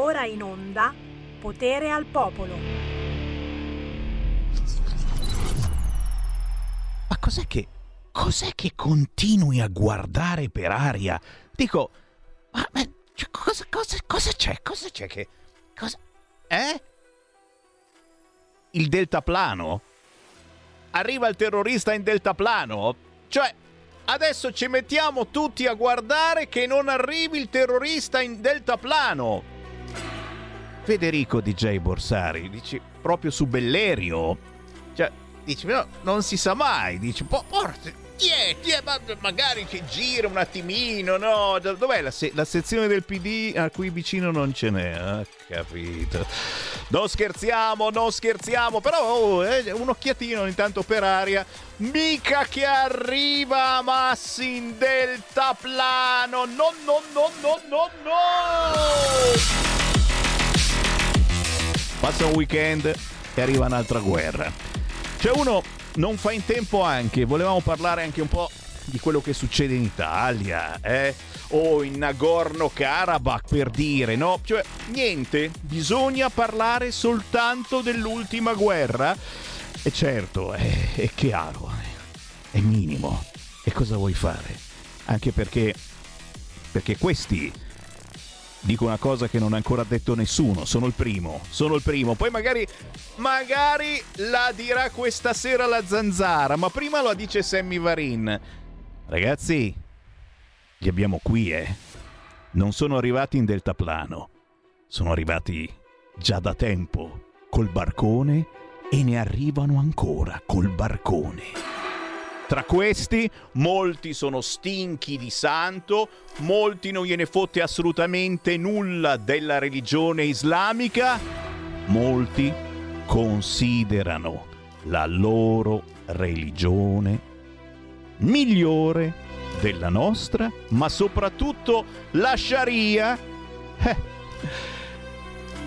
ora in onda Potere al Popolo. Ma cos'è che. Cos'è che continui a guardare per aria? Dico. Ma, ma cioè, cosa, cosa, cosa c'è? Cosa c'è che. Cosa. Eh? Il deltaplano? Arriva il terrorista in deltaplano? Cioè, adesso ci mettiamo tutti a guardare che non arrivi il terrorista in deltaplano. Federico DJ Borsari, dici proprio su Bellerio. Cioè, dici, no, non si sa mai, dici, po- porca, yeah, yeah, ma magari che gira un attimino, no? Dov'è la, se- la, sezione del PD a cui vicino non ce n'è? Ah, capito. Non scherziamo, non scherziamo, però oh, eh, un occhiatino intanto per aria. Mica che arriva Massi in deltaplano, no, no, no, no, no, no! Passa un weekend e arriva un'altra guerra. C'è uno non fa in tempo anche, volevamo parlare anche un po' di quello che succede in Italia, eh? O in Nagorno-Karabakh per dire, no? Cioè, niente, bisogna parlare soltanto dell'ultima guerra. E certo, è, è chiaro, è minimo. E cosa vuoi fare? Anche perché, perché questi dico una cosa che non ha ancora detto nessuno. Sono il primo, sono il primo. Poi magari, magari la dirà questa sera la zanzara, ma prima lo dice Sammy Varin. Ragazzi, li abbiamo qui, eh. Non sono arrivati in deltaplano. Sono arrivati già da tempo col barcone e ne arrivano ancora col barcone. Tra questi, molti sono stinchi di santo, molti non gliene fotte assolutamente nulla della religione islamica, molti considerano la loro religione migliore della nostra, ma soprattutto la Sharia. Eh,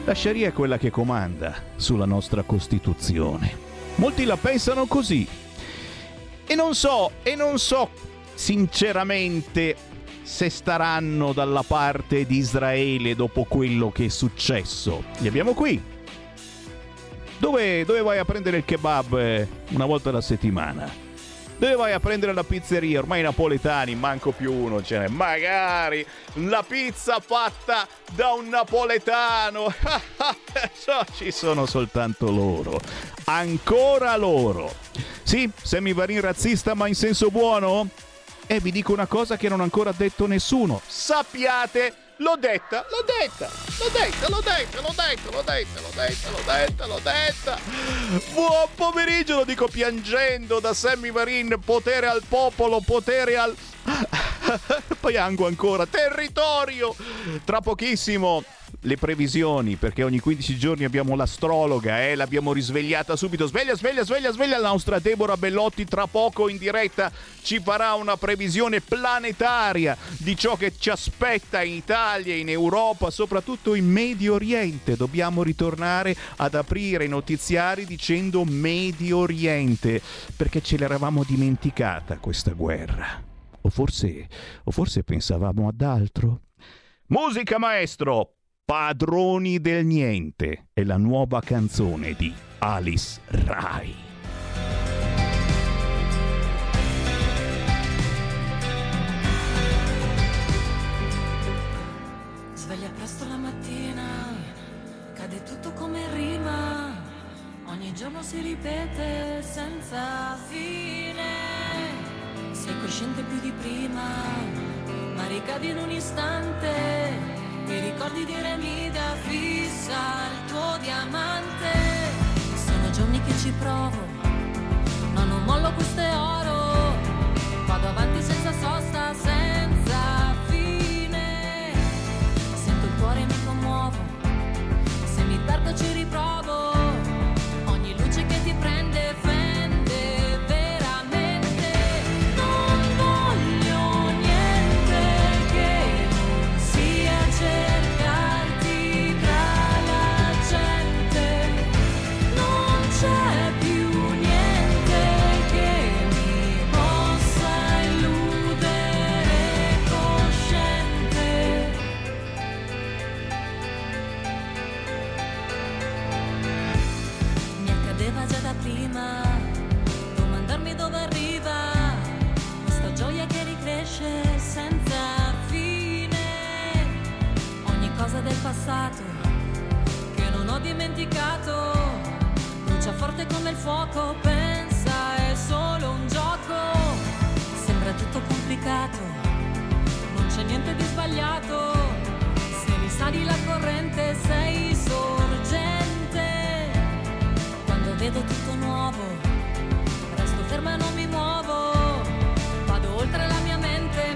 la Sharia è quella che comanda sulla nostra Costituzione. Molti la pensano così, e non so, e non so sinceramente se staranno dalla parte di Israele dopo quello che è successo. Li abbiamo qui. Dove, dove vai a prendere il kebab eh, una volta alla settimana? Dove vai a prendere la pizzeria? Ormai i napoletani, manco più uno ce n'è. Magari la pizza fatta da un napoletano. Ci sono soltanto loro. Ancora loro. Sì, semivarin razzista ma in senso buono? E vi dico una cosa che non ha ancora detto nessuno. Sappiate L'ho detta, l'ho detta, l'ho detta, l'ho detta, l'ho detta, l'ho detta, l'ho detta, l'ho detta, l'ho detta. Buon pomeriggio, lo dico piangendo da Sammy Marin, potere al popolo, potere al... Poi ango ancora, territorio! Tra pochissimo le previsioni, perché ogni 15 giorni abbiamo l'astrologa, eh, l'abbiamo risvegliata subito. Sveglia, sveglia, sveglia, sveglia la nostra Deborah Bellotti tra poco in diretta ci farà una previsione planetaria di ciò che ci aspetta in Italia, in Europa, soprattutto in Medio Oriente. Dobbiamo ritornare ad aprire i notiziari dicendo Medio Oriente, perché ce l'eravamo dimenticata questa guerra. O forse, o forse pensavamo ad altro? Musica maestro! Padroni del Niente è la nuova canzone di Alice Rai. Sveglia presto la mattina, cade tutto come rima, ogni giorno si ripete senza fine. Sei cosciente più di prima, ma ricadi in un istante ti ricordi di Remida fissa il tuo diamante? Sono giorni che ci provo, ma non mollo questo è oro. Vado avanti senza sosta, senza fine. Sento il cuore mi commuovo, se mi perdo ci riprovo. Passato che non ho dimenticato. Brucia forte come il fuoco, pensa è solo un gioco. Sembra tutto complicato, non c'è niente di sbagliato. Se risali la corrente sei sorgente. Quando vedo tutto nuovo, resto ferma e non mi muovo. Vado oltre la mia mente,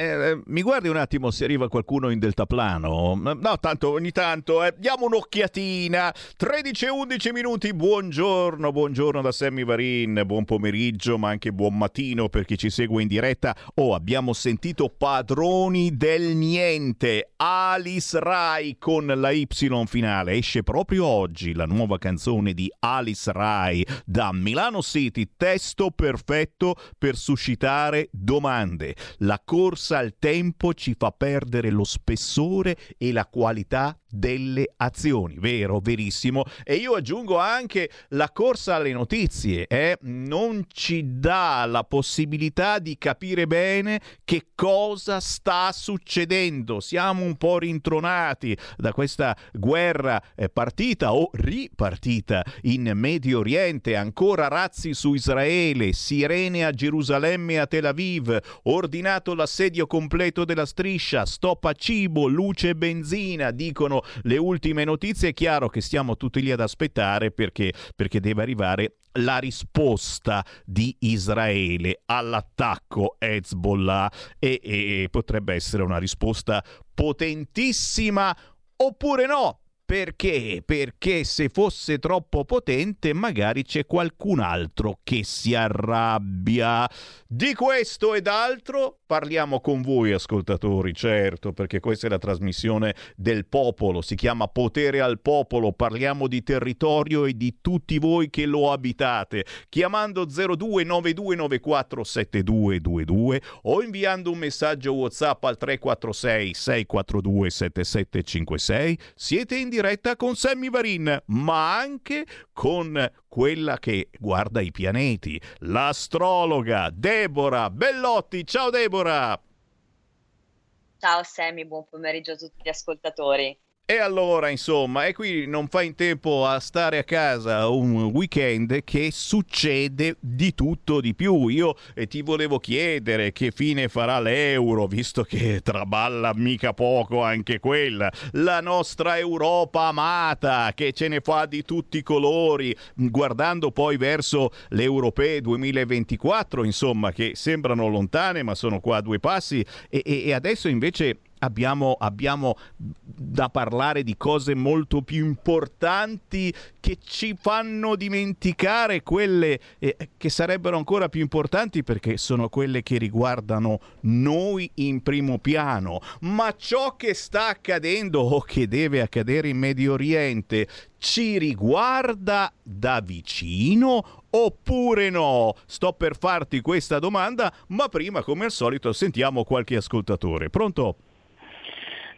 Eh, eh, mi guardi un attimo se arriva qualcuno in deltaplano? No, tanto ogni tanto, eh, diamo un'occhiatina. 13 e 11 minuti, buongiorno, buongiorno da Sammy Varin, buon pomeriggio, ma anche buon mattino per chi ci segue in diretta. Oh, abbiamo sentito Padroni del Niente, Alice Rai con la Y finale. Esce proprio oggi la nuova canzone di Alice Rai da Milano City, testo perfetto per suscitare domande. La corsa al tempo ci fa perdere lo spessore e la qualità delle azioni, vero, verissimo. E io aggiungo anche la corsa alle notizie, eh? non ci dà la possibilità di capire bene che cosa sta succedendo. Siamo un po' rintronati da questa guerra eh, partita o ripartita in Medio Oriente, ancora razzi su Israele, sirene a Gerusalemme e a Tel Aviv, ordinato l'assedio completo della striscia, stop a cibo, luce e benzina, dicono le ultime notizie. È chiaro che stiamo tutti lì ad aspettare perché, perché deve arrivare la risposta di Israele all'attacco Hezbollah e, e potrebbe essere una risposta potentissima oppure no. Perché? Perché se fosse troppo potente magari c'è qualcun altro che si arrabbia. Di questo ed altro parliamo con voi ascoltatori, certo, perché questa è la trasmissione del popolo, si chiama Potere al Popolo, parliamo di territorio e di tutti voi che lo abitate, chiamando 0292947222 o inviando un messaggio WhatsApp al 346 642 7756. Siete in diretta con Sammy Varin, ma anche con quella che guarda i pianeti, l'astrologa Deborah Bellotti. Ciao Deborah! Ciao Sammy, buon pomeriggio a tutti gli ascoltatori. E allora, insomma, e qui non fa in tempo a stare a casa un weekend che succede di tutto di più. Io eh, ti volevo chiedere che fine farà l'euro, visto che traballa mica poco anche quella. La nostra Europa amata, che ce ne fa di tutti i colori, guardando poi verso le europee 2024, insomma, che sembrano lontane ma sono qua a due passi. E, e- e adesso invece abbiamo, abbiamo da parlare di cose molto più importanti che ci fanno dimenticare quelle eh, che sarebbero ancora più importanti perché sono quelle che riguardano noi in primo piano. Ma ciò che sta accadendo o che deve accadere in Medio Oriente ci riguarda da vicino oppure no? Sto per farti questa domanda, ma prima, come al solito, sentiamo qualche ascoltatore. Pronto?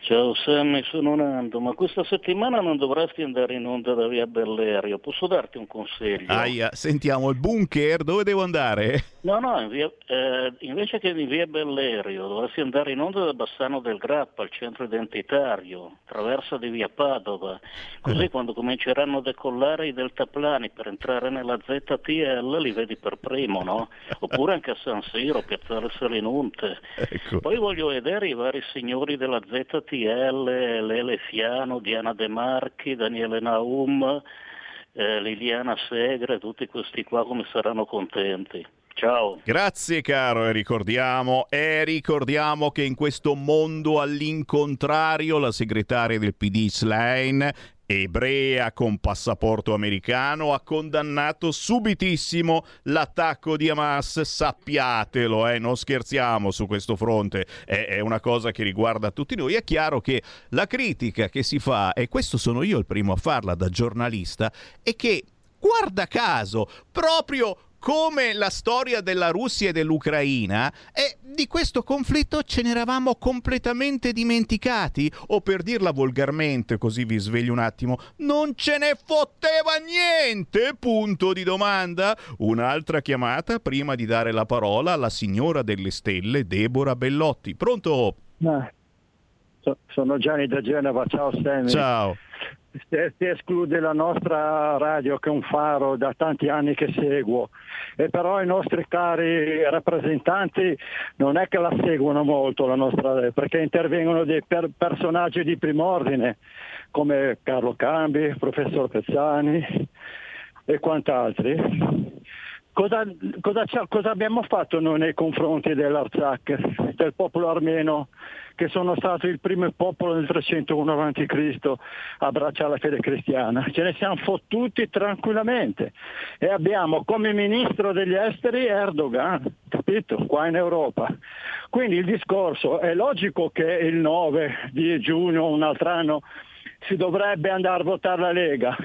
Ciao Sammy, sono Nando, ma questa settimana non dovresti andare in onda da via Bellerio, posso darti un consiglio? Aia, sentiamo il bunker, dove devo andare? No, no, via, eh, invece che in via Bellerio dovresti andare in onda da Bassano del Grappa, al centro identitario, traversa di via Padova, così eh. quando cominceranno a decollare i deltaplani per entrare nella ZTL li vedi per primo, no? Oppure anche a San Siro, Piazzale Salinunte. Ecco. Poi voglio vedere i vari signori della ZTL RTL, Lele Fiano, Diana De Marchi, Daniele Naum, eh, Liliana Segre, tutti questi qua come saranno contenti. Ciao. Grazie caro e ricordiamo, e ricordiamo che in questo mondo all'incontrario la segretaria del PD Slane ebrea con passaporto americano ha condannato subitissimo l'attacco di Hamas, sappiatelo, eh, non scherziamo su questo fronte, è, è, una cosa che riguarda tutti noi. È chiaro che la critica che si fa, e questo sono io il primo a farla da giornalista, è che guarda caso, proprio come la storia della Russia e dell'Ucraina, e di questo conflitto ce ne eravamo completamente dimenticati, o per dirla volgarmente, così vi sveglio un attimo, non ce ne fotteva niente, punto di domanda. Un'altra chiamata prima di dare la parola alla signora delle stelle, Deborah Bellotti. Pronto? No. So, sono Gianni da Genova, ciao Sammy. Ciao si esclude la nostra radio che è un faro da tanti anni che seguo e però i nostri cari rappresentanti non è che la seguono molto la nostra radio perché intervengono dei per personaggi di prim'ordine come Carlo Cambi, professor Pezzani e quant'altri. Cosa, cosa, cosa abbiamo fatto noi nei confronti dell'Arzak, del popolo armeno che sono stati il primo popolo nel 301 a.C. a abbracciare la fede cristiana. Ce ne siamo fottuti tranquillamente e abbiamo come ministro degli esteri Erdogan, capito? Qua in Europa. Quindi il discorso è logico che il 9 di giugno, un altro anno, si dovrebbe andare a votare la Lega,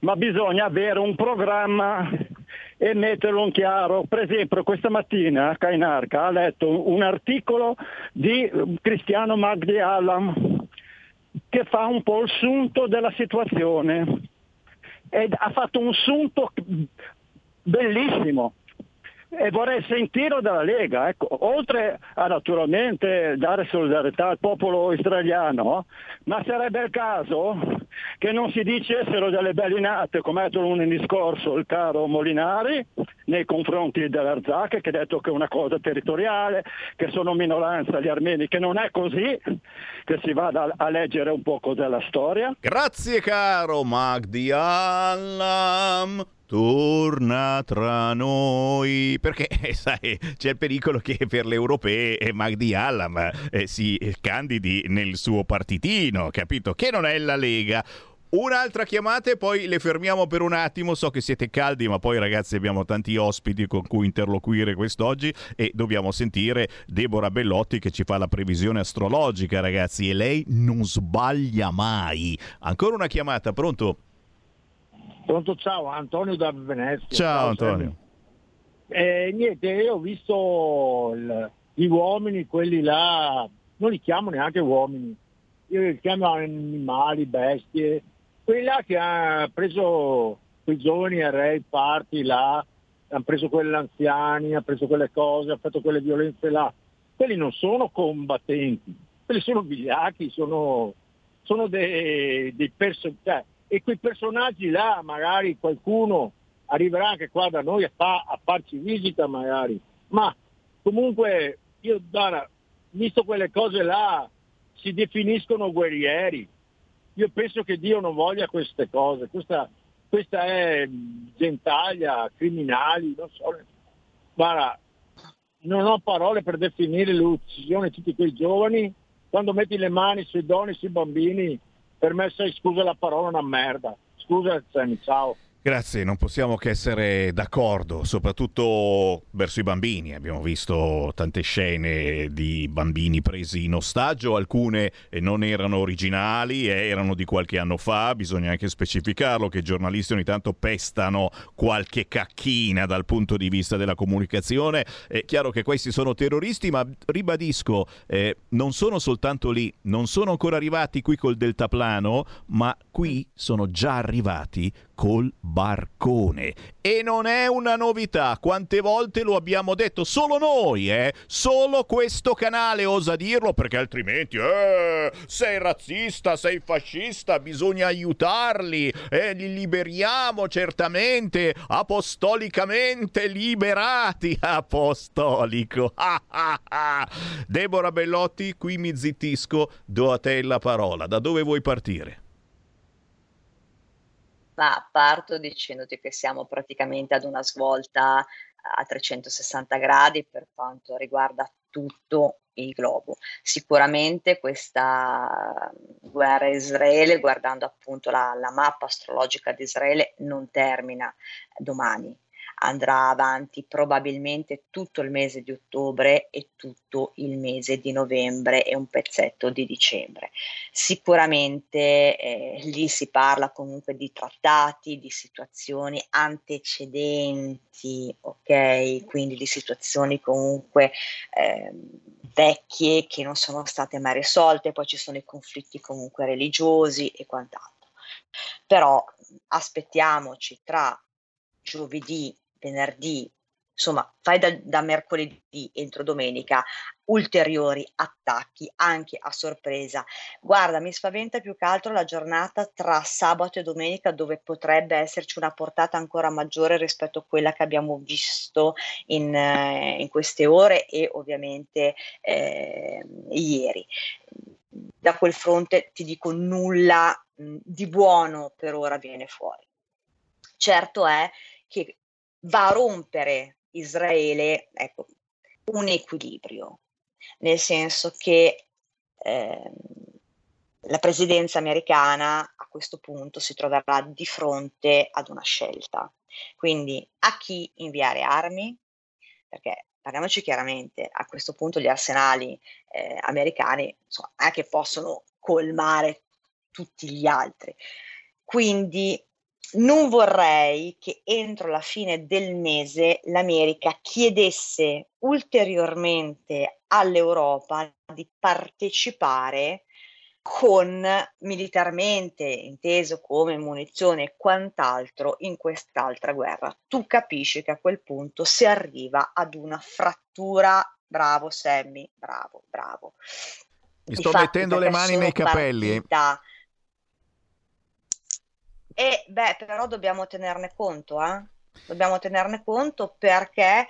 ma bisogna avere un programma e metterlo in chiaro. Per esempio questa mattina Kainarka ha letto un articolo di Cristiano Magdi Allam che fa un po' il sunto della situazione e ha fatto un sunto bellissimo e vorrei sentirlo dalla Lega, ecco, oltre a naturalmente dare solidarietà al popolo israeliano, ma sarebbe il caso che non si dicessero delle bellinate come ha detto lunedì scorso il caro Molinari nei confronti dell'Arzak che ha detto che è una cosa territoriale, che sono minoranza gli armeni, che non è così, che si vada a leggere un po' cos'è la storia. Grazie caro Magdi Allam torna tra noi perché sai c'è il pericolo che per le europee Magdi Allam eh, si candidi nel suo partitino capito che non è la Lega Un'altra chiamata e poi le fermiamo per un attimo. So che siete caldi, ma poi ragazzi abbiamo tanti ospiti con cui interloquire quest'oggi e dobbiamo sentire Deborah Bellotti che ci fa la previsione astrologica, ragazzi, e lei non sbaglia mai. Ancora una chiamata, pronto? Pronto, ciao, Antonio da Venezia. Ciao, ciao Antonio. Eh, niente, io ho visto il, gli uomini, quelli là, non li chiamo neanche uomini, io li chiamo animali, bestie, quelli là che hanno preso quei giovani array party là, hanno preso quelli anziani, hanno preso quelle cose, hanno fatto quelle violenze là. Quelli non sono combattenti, quelli sono vigliacchi, sono, sono dei, dei personaggi. E quei personaggi là magari qualcuno arriverà anche qua da noi a, fa, a farci visita magari, ma comunque io Dara, visto quelle cose là si definiscono guerrieri. Io penso che Dio non voglia queste cose, questa, questa è gentaglia, criminali, non so. Guarda, non ho parole per definire l'uccisione di tutti quei giovani quando metti le mani sui doni, sui bambini, per me sei, scusa la parola, una merda. Scusa ciao. Grazie, non possiamo che essere d'accordo, soprattutto verso i bambini. Abbiamo visto tante scene di bambini presi in ostaggio, alcune non erano originali, eh, erano di qualche anno fa, bisogna anche specificarlo che i giornalisti ogni tanto pestano qualche cacchina dal punto di vista della comunicazione. È chiaro che questi sono terroristi, ma ribadisco, eh, non sono soltanto lì, non sono ancora arrivati qui col deltaplano, ma qui sono già arrivati col barcone. E non è una novità, quante volte lo abbiamo detto, solo noi, eh? Solo questo canale osa dirlo perché altrimenti, eh, sei razzista, sei fascista, bisogna aiutarli, eh, li liberiamo certamente, apostolicamente liberati, apostolico. Deborah Bellotti, qui mi zittisco, do a te la parola. Da dove vuoi partire? Ma parto dicendoti che siamo praticamente ad una svolta a 360 gradi per quanto riguarda tutto il globo. Sicuramente questa guerra Israele, guardando appunto la, la mappa astrologica di Israele, non termina domani andrà avanti probabilmente tutto il mese di ottobre e tutto il mese di novembre e un pezzetto di dicembre. Sicuramente eh, lì si parla comunque di trattati, di situazioni antecedenti, ok? Quindi di situazioni comunque eh, vecchie che non sono state mai risolte, poi ci sono i conflitti comunque religiosi e quant'altro. Però aspettiamoci tra giovedì venerdì, insomma, fai da, da, mercoledì entro domenica ulteriori attacchi anche a sorpresa. Guarda, mi spaventa più che altro la giornata tra sabato e domenica dove potrebbe esserci una portata ancora maggiore rispetto a quella che abbiamo visto in, eh, in queste ore e ovviamente eh, ieri. Da quel fronte ti dico nulla mh, di buono per ora viene fuori. Certo è che va a rompere Israele ecco, un equilibrio, nel senso che eh, la presidenza americana a questo punto si troverà di fronte ad una scelta. Quindi a chi inviare armi? Perché parliamoci chiaramente, a questo punto gli arsenali eh, americani insomma, è che possono colmare tutti gli altri. Quindi non vorrei che entro la fine del mese l'America chiedesse ulteriormente all'Europa di partecipare con militarmente inteso come munizione e quant'altro in quest'altra guerra. Tu capisci che a quel punto si arriva ad una frattura. Bravo Sammy, bravo, bravo. Mi sto mettendo le mani nei capelli. Partita, e beh, però dobbiamo tenerne conto, eh? Dobbiamo tenerne conto perché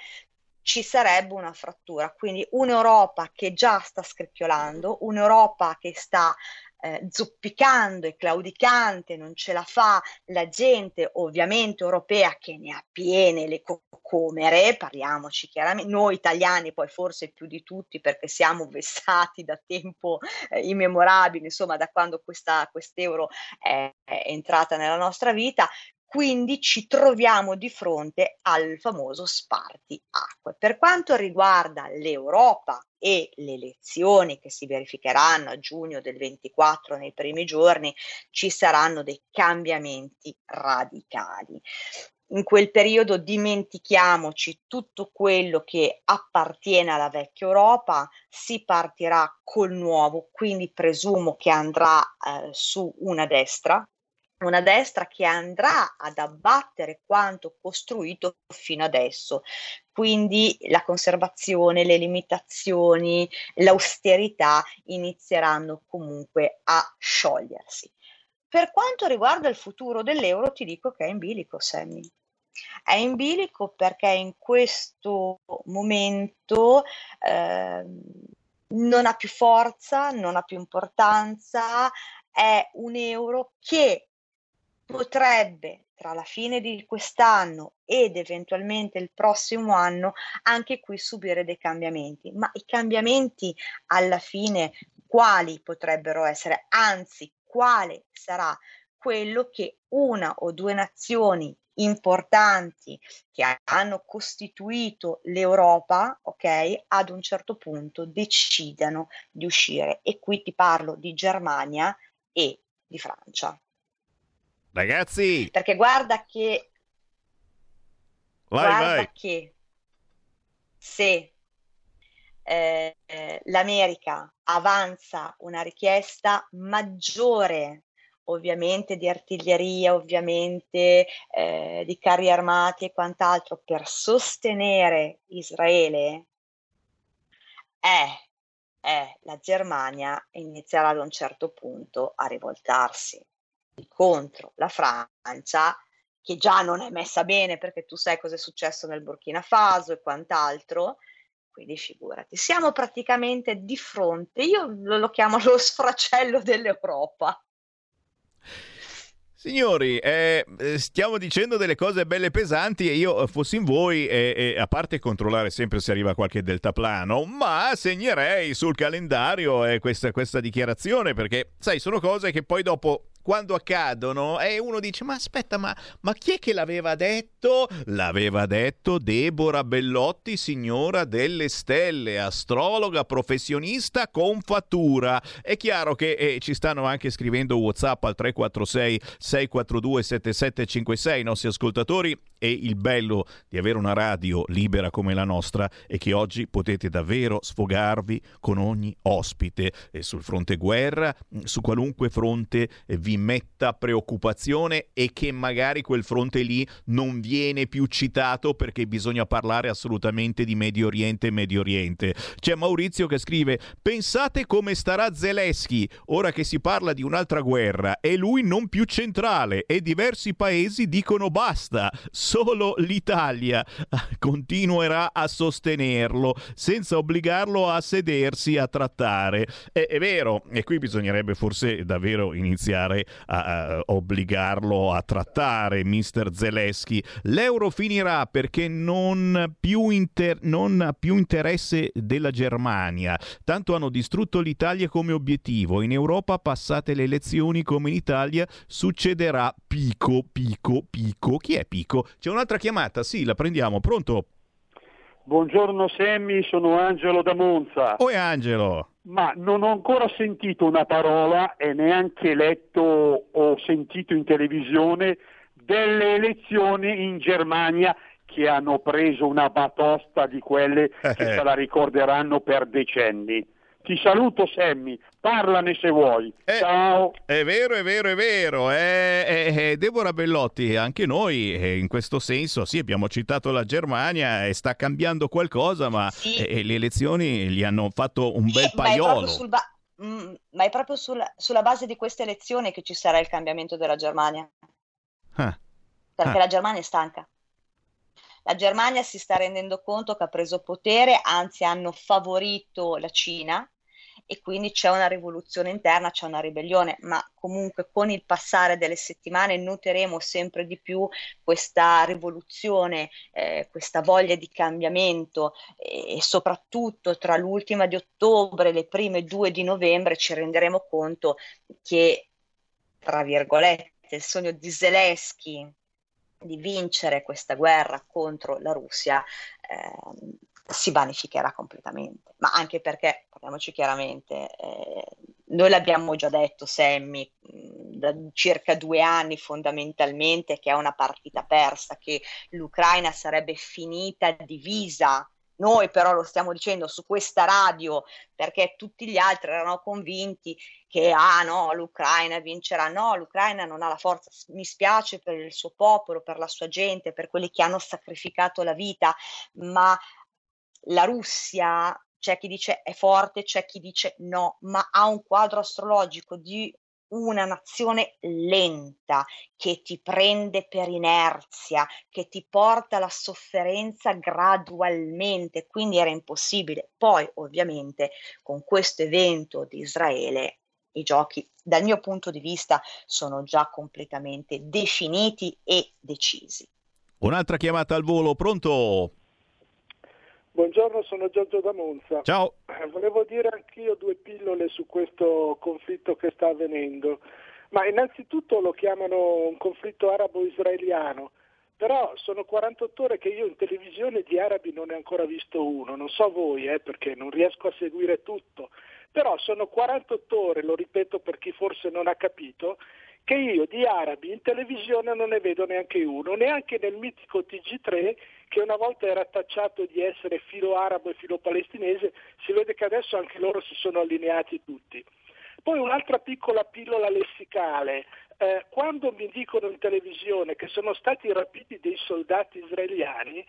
ci sarebbe una frattura. Quindi un'Europa che già sta scricchiolando, un'Europa che sta eh, zoppicando e claudicante, non ce la fa la gente ovviamente europea che ne ha piene le cocomere, parliamoci chiaramente, noi italiani poi forse più di tutti perché siamo vessati da tempo eh, immemorabile, insomma da quando questa, quest'euro è, è entrata nella nostra vita, quindi ci troviamo di fronte al famoso spartiacque. Per quanto riguarda l'Europa e le elezioni che si verificheranno a giugno del 24 nei primi giorni, ci saranno dei cambiamenti radicali. In quel periodo dimentichiamoci tutto quello che appartiene alla vecchia Europa, si partirà col nuovo, quindi presumo che andrà eh, su una destra, una destra che andrà ad abbattere quanto costruito fino adesso. Quindi la conservazione, le limitazioni, l'austerità inizieranno comunque a sciogliersi. Per quanto riguarda il futuro dell'euro, ti dico che è in bilico, Sammy. È in bilico perché in questo momento eh, non ha più forza, non ha più importanza, è un euro che potrebbe tra la fine di quest'anno ed eventualmente il prossimo anno anche qui subire dei cambiamenti, ma i cambiamenti alla fine quali potrebbero essere, anzi quale sarà quello che una o due nazioni importanti che hanno costituito l'Europa, ok, ad un certo punto decidano di uscire. E qui ti parlo di Germania e di Francia. Ragazzi, Perché guarda che vai, guarda vai. che se eh, eh, l'America avanza una richiesta maggiore, ovviamente di artiglieria, ovviamente eh, di carri armati e quant'altro per sostenere Israele, eh, eh, la Germania inizierà ad un certo punto a rivoltarsi contro la Francia che già non è messa bene perché tu sai cosa è successo nel Burkina Faso e quant'altro, quindi figurati, siamo praticamente di fronte, io lo, chiamo lo sfracello dell'Europa. Signori, eh, eh, stiamo dicendo delle cose belle pesanti e io eh, fossi in voi, eh, eh, a parte controllare sempre se arriva qualche deltaplano, ma segnerei sul calendario eh, questa, questa dichiarazione perché, sai, sono cose che poi dopo quando accadono e uno dice ma aspetta ma, ma, chi è che l'aveva detto? L'aveva detto Deborah Bellotti, signora delle stelle, astrologa professionista con fattura. È chiaro che eh, ci stanno anche scrivendo Whatsapp al 346 642 7756 i nostri ascoltatori e il bello di avere una radio libera come la nostra è che oggi potete davvero sfogarvi con ogni ospite e sul fronte guerra, su qualunque fronte vi metta preoccupazione e che magari quel fronte lì non viene più citato perché bisogna parlare assolutamente di Medio Oriente e Medio Oriente. C'è Maurizio che scrive pensate come starà Zelensky ora che si parla di un'altra guerra e lui non più centrale e diversi paesi dicono basta, solo l'Italia continuerà a sostenerlo senza obbligarlo a sedersi a trattare. È, è vero, e qui bisognerebbe forse davvero iniziare a, a obbligarlo a trattare Mr. Zelensky. L'euro finirà perché non, più inter- non ha più interesse della Germania. Tanto hanno distrutto l'Italia come obiettivo. In Europa, passate le elezioni come in Italia, succederà pico, pico, pico. Chi è pico? C'è un'altra chiamata? Sì, la prendiamo. Pronto? Buongiorno Semmi, sono Angelo da Monza. Oi Angelo. Ma non ho ancora sentito una parola e neanche letto o sentito in televisione delle elezioni in Germania che hanno preso una batosta di quelle che se la ricorderanno per decenni. Ti saluto Sammy, parlane se vuoi. Eh, Ciao. È vero, è vero, è vero. Eh, eh, Deborah Bellotti, anche noi eh, in questo senso, sì, abbiamo citato la Germania e sta cambiando qualcosa, ma Sì. eh, le elezioni gli hanno fatto un bel Sì, ma è proprio, paiolo. sul ba- mm, ma è proprio sul- sulla base di queste elezioni che ci sarà il cambiamento della Germania, Ah, perché Ah. la Germania è stanca. La Germania si sta rendendo conto che ha preso potere, anzi hanno favorito la Cina e quindi c'è una rivoluzione interna, c'è una ribellione, ma comunque con il passare delle settimane noteremo sempre di più questa rivoluzione, eh, questa voglia di cambiamento e soprattutto tra l'ultima di ottobre e le prime due di novembre ci renderemo conto che, tra virgolette, il sogno di Zelensky di vincere questa guerra contro la Russia ehm, si vanificherà completamente. Ma anche perché, parliamoci chiaramente, eh, noi l'abbiamo già detto, Sammy, da circa due anni fondamentalmente, che è una partita persa, che l'Ucraina sarebbe finita divisa. Noi però lo stiamo dicendo su questa radio perché tutti gli altri erano convinti che ah no, l'Ucraina vincerà. No, l'Ucraina non ha la forza. Mi spiace per il suo popolo, per la sua gente, per quelli che hanno sacrificato la vita, ma la Russia, c'è chi dice è forte, c'è chi dice no, ma ha un quadro astrologico di una nazione lenta che ti prende per inerzia, che ti porta alla sofferenza gradualmente, quindi era impossibile. Poi, ovviamente, con questo evento di Israele, i giochi, dal mio punto di vista, sono già completamente definiti e decisi. Un'altra chiamata al volo, pronto? Buongiorno, sono Giorgio da Monza. Ciao. Eh, Volevo dire anch'io due pillole su questo conflitto che sta avvenendo. Ma innanzitutto lo chiamano un conflitto arabo-israeliano, però sono 48 ore che io in televisione di arabi non ne ho ancora visto uno, non so voi eh, perché non riesco a seguire tutto, però sono 48 ore, lo ripeto per chi forse non ha capito, che io di arabi in televisione non ne vedo neanche uno, neanche nel mitico TG3 che una volta era tacciato di essere filo arabo e filo palestinese, si vede che adesso anche loro si sono allineati tutti. Poi un'altra piccola pillola lessicale. Eh, quando mi dicono in televisione che sono stati rapiti dei soldati israeliani,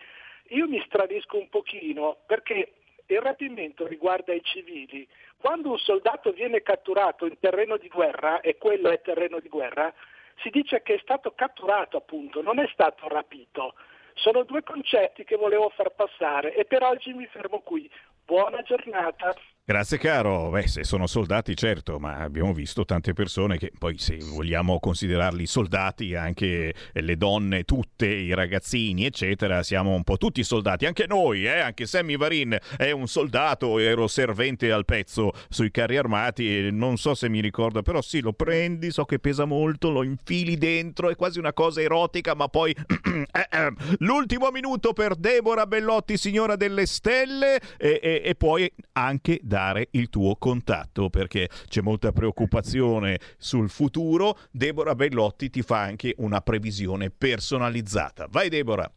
io mi stradisco un pochino perché il rapimento riguarda i civili. Quando un soldato viene catturato in terreno di guerra, e quello è terreno di guerra, si dice che è stato catturato appunto, non è stato rapito. Sono due concetti che volevo far passare e per oggi mi fermo qui. Buona giornata. Grazie caro, beh se sono soldati certo, ma abbiamo visto tante persone che poi se vogliamo considerarli soldati, anche le donne, tutte, i ragazzini eccetera, siamo un po' tutti soldati, anche noi, eh? anche Sammy Varin è un soldato, ero servente al pezzo sui carri armati e non so se mi ricorda, però sì lo prendi, so che pesa molto, lo infili dentro, è quasi una cosa erotica, ma poi eh, eh, l'ultimo minuto per Deborah Bellotti, signora delle stelle e, e, e poi anche dare il tuo contatto perché c'è molta preoccupazione sul futuro. Deborah Bellotti ti fa anche una previsione personalizzata. Vai Deborah.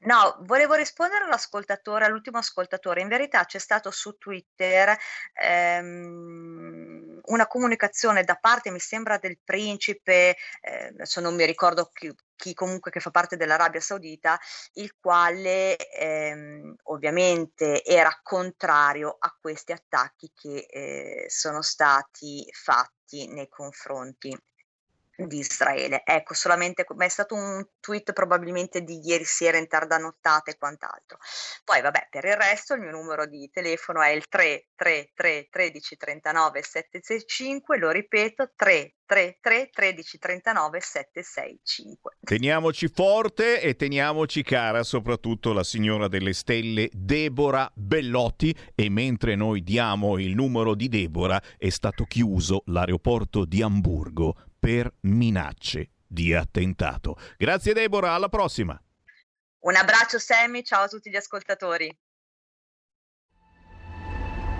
No, volevo rispondere all'ascoltatore, all'ultimo ascoltatore. In verità c'è stato su Twitter ehm, una comunicazione da parte, mi sembra, del principe, eh, adesso non mi ricordo chi, chi comunque che fa parte dell'Arabia Saudita, il quale ehm, ovviamente era contrario a questi attacchi che eh, sono stati fatti nei confronti di Israele. Ecco, solamente ma è stato un tweet probabilmente di ieri sera in tarda nottata e quant'altro. Poi vabbè, per il resto il mio numero di telefono è il 333 13 39 765, lo ripeto, 333 13 39 765. Teniamoci forte e teniamoci cara soprattutto la signora delle stelle Deborah Bellotti e mentre noi diamo il numero di Deborah è stato chiuso l'aeroporto di Amburgo per minacce di attentato. Grazie Deborah, alla prossima. Un abbraccio Sammy, ciao a tutti gli ascoltatori.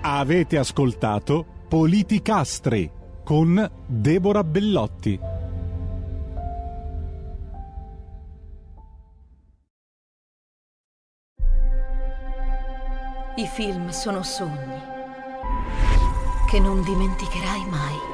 Avete ascoltato Politicastri con Deborah Bellotti. I film sono sogni che non dimenticherai mai.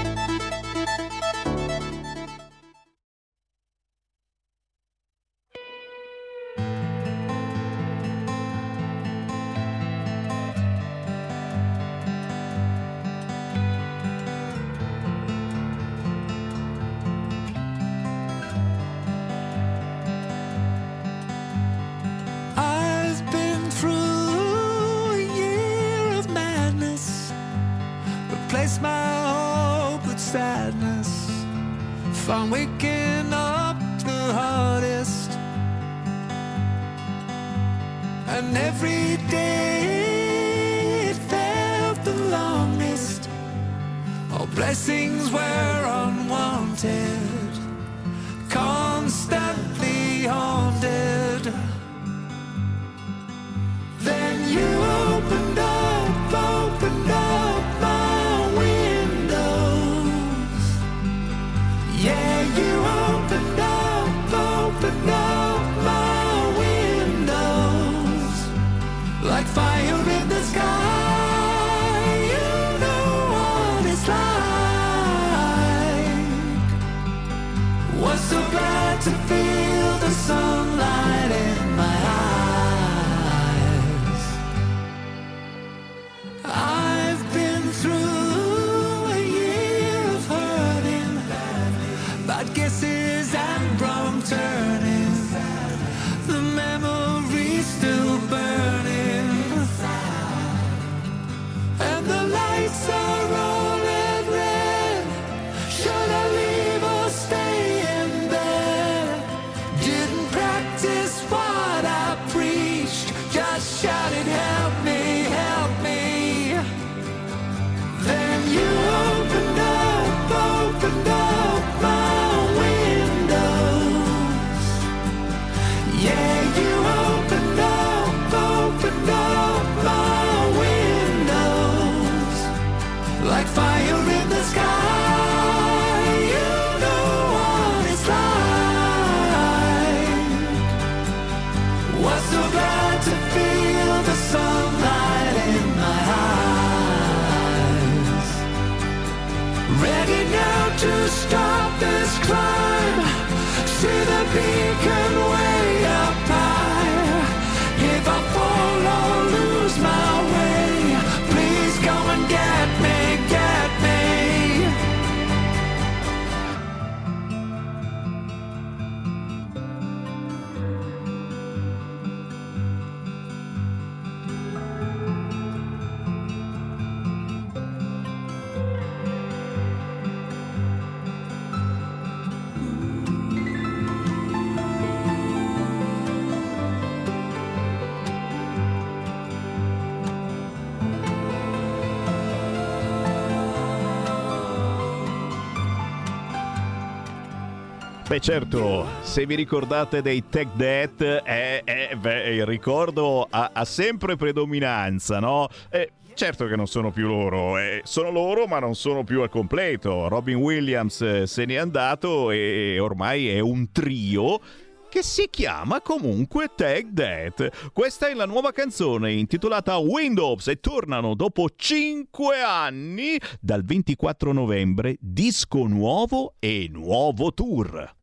Beh certo, se vi ricordate dei Tech Death, eh, eh, beh, il ricordo ha, ha sempre predominanza, no? Eh, Certo che non sono più loro, eh, sono loro ma non sono più al completo. Robin Williams eh, se n'è andato e ormai è un trio che si chiama comunque Tag That. Questa è la nuova canzone intitolata Windows e tornano dopo 5 anni dal 24 novembre, disco nuovo e nuovo tour.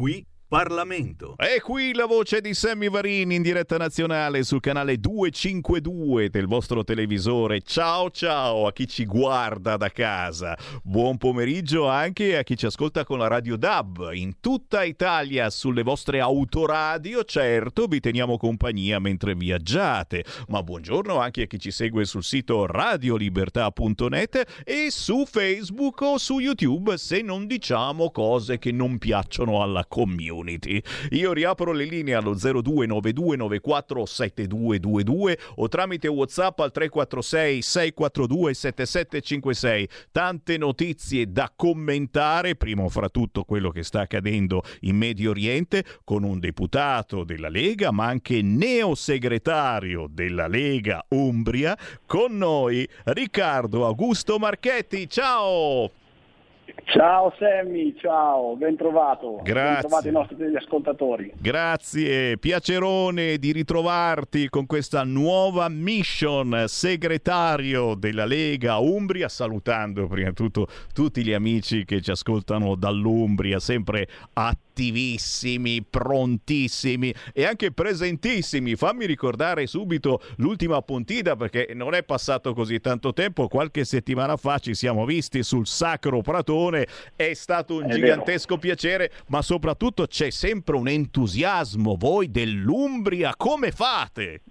Qui Parlamento. E qui la voce di Sammy Varini in diretta nazionale sul canale 252 del vostro televisore. Ciao ciao a chi ci guarda da casa. Buon pomeriggio anche a chi ci ascolta con la radio DAB in tutta Italia sulle vostre autoradio. Certo, vi teniamo compagnia mentre viaggiate. Ma buongiorno anche a chi ci segue sul sito radiolibertà.net e su Facebook o su YouTube se non diciamo cose che non piacciono alla community. Io riapro le linee allo 0292947222 o tramite WhatsApp al 346 642 7756. Tante notizie da commentare, primo fra tutto quello che sta accadendo in Medio Oriente con un deputato della Lega, ma anche neosegretario della Lega Umbria, con noi Riccardo Augusto Marchetti. Ciao! Ciao Sammy, ciao, ben trovato. Grazie. Ben trovato i nostri ascoltatori. Grazie, piacerone di ritrovarti con questa nuova mission segretario della Lega Umbria, salutando prima di tutto tutti gli amici che ci ascoltano dall'Umbria, sempre attivissimi, prontissimi e anche presentissimi. Fammi ricordare subito l'ultima puntita perché non è passato così tanto tempo, qualche settimana fa ci siamo visti sul Sacro Pratone, è stato un È gigantesco piacere, ma soprattutto c'è sempre un entusiasmo. Voi dell'Umbria come fate?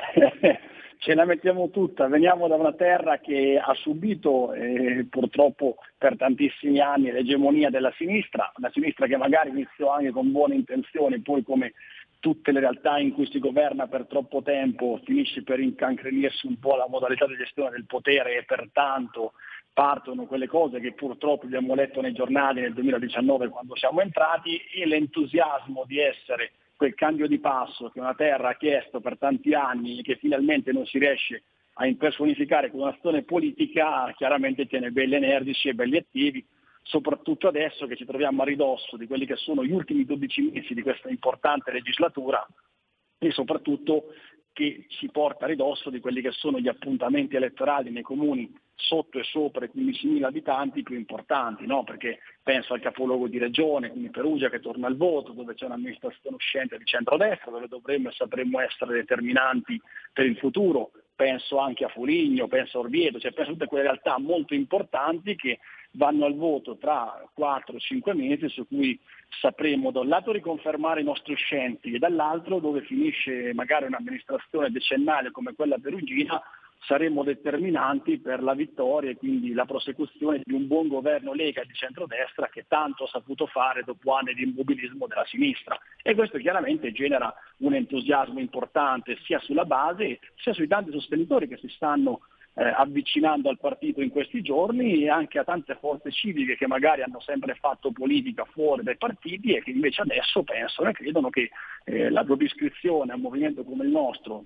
Ce la mettiamo tutta, veniamo da una terra che ha subito eh, purtroppo per tantissimi anni l'egemonia della sinistra, una sinistra che magari iniziò anche con buone intenzioni, poi come tutte le realtà in cui si governa per troppo tempo finisce per incancrenirsi un po' la modalità di gestione del potere e pertanto partono quelle cose che purtroppo abbiamo letto nei giornali nel 2019 quando siamo entrati e l'entusiasmo di essere quel cambio di passo che una terra ha chiesto per tanti anni e che finalmente non si riesce a impersonificare con un'azione politica chiaramente tiene belli energici e belli attivi, soprattutto adesso che ci troviamo a ridosso di quelli che sono gli ultimi 12 mesi di questa importante legislatura e soprattutto che ci porta a ridosso di quelli che sono gli appuntamenti elettorali nei comuni sotto e sopra i 15.000 abitanti più importanti, no? perché penso al capoluogo di regione, quindi Perugia che torna al voto, dove c'è un'amministrazione uscente di centrodestra, dove dovremmo e sapremmo essere determinanti per il futuro, penso anche a Foligno, penso a Orvieto, cioè penso a tutte quelle realtà molto importanti che vanno al voto tra 4-5 mesi su cui sapremo da un lato riconfermare i nostri uscenti e dall'altro dove finisce magari un'amministrazione decennale come quella perugina saremo determinanti per la vittoria e quindi la prosecuzione di un buon governo Lega di centrodestra che tanto ha saputo fare dopo anni di immobilismo della sinistra. E questo chiaramente genera un entusiasmo importante sia sulla base sia sui tanti sostenitori che si stanno eh, avvicinando al partito in questi giorni e anche a tante forze civiche che magari hanno sempre fatto politica fuori dai partiti e che invece adesso pensano e credono che eh, la propria iscrizione a un movimento come il nostro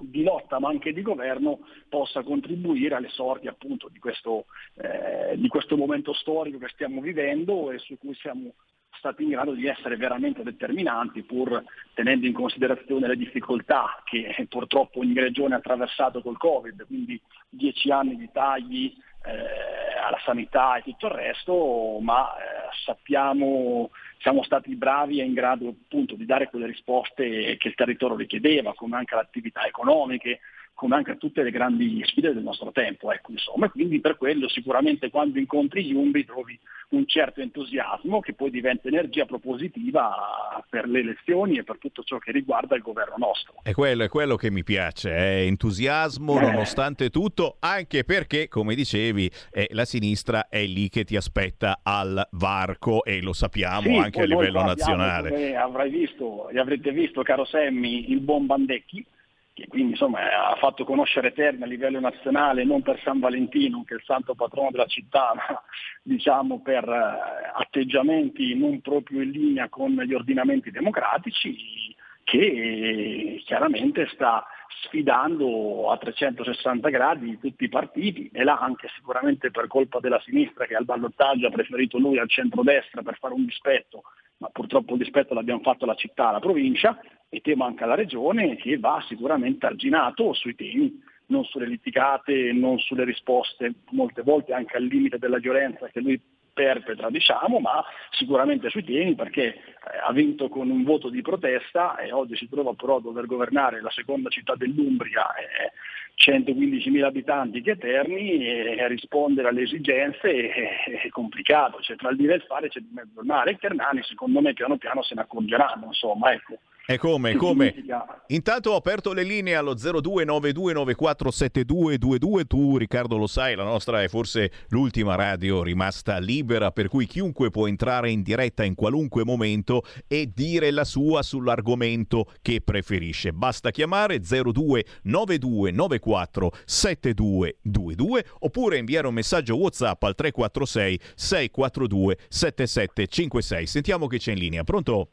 di lotta ma anche di governo possa contribuire alle sorti appunto di questo, eh, di questo momento storico che stiamo vivendo e su cui siamo stati in grado di essere veramente determinanti pur tenendo in considerazione le difficoltà che purtroppo ogni regione ha attraversato col Covid, quindi dieci anni di tagli eh, alla sanità e tutto il resto, ma eh, sappiamo, siamo stati bravi e in grado appunto di dare quelle risposte che il territorio richiedeva, come anche alle attività economiche, come anche a tutte le grandi sfide del nostro tempo. Ecco, insomma. Quindi per quello sicuramente quando incontri gli Umbri trovi un certo entusiasmo che poi diventa energia propositiva per le elezioni e per tutto ciò che riguarda il governo nostro. È quello, è quello che mi piace, è entusiasmo Eh. nonostante tutto, anche perché, come dicevi, eh, la sinistra è lì che ti aspetta al varco e lo sappiamo Sì, anche a livello abbiamo, nazionale. Avrai visto, e avrete visto, caro Semmi, il buon Bandecchi, che quindi insomma ha fatto conoscere Terni a livello nazionale non per San Valentino, che è il santo patrono della città, ma diciamo per eh, atteggiamenti non proprio in linea con gli ordinamenti democratici, che chiaramente sta sfidando a 360 gradi tutti i partiti e là anche sicuramente per colpa della sinistra che al ballottaggio ha preferito lui al centrodestra per fare un dispetto, ma purtroppo il dispetto l'abbiamo fatto alla città, alla provincia e tema anche alla regione che va sicuramente arginato sui temi, non sulle litigate, non sulle risposte, molte volte anche al limite della violenza che lui perpetra, diciamo, ma sicuramente sui temi perché eh, ha vinto con un voto di protesta e oggi si trova però a dover governare la seconda città dell'Umbria, eh, 115.000 abitanti che Terni e rispondere alle esigenze è, complicato, cioè tra il dire e il fare c'è di mezzo il mare e ternani secondo me piano piano se ne accorgeranno, insomma, ecco. E come, come? significa? Intanto ho aperto le linee allo 0292947222. Tu, Riccardo, lo sai, la nostra è forse l'ultima radio rimasta libera, per cui chiunque può entrare in diretta in qualunque momento e dire la sua sull'argomento che preferisce. Basta chiamare 0292947222 oppure inviare un messaggio WhatsApp al 346 642 7756. Sentiamo che c'è in linea. Pronto?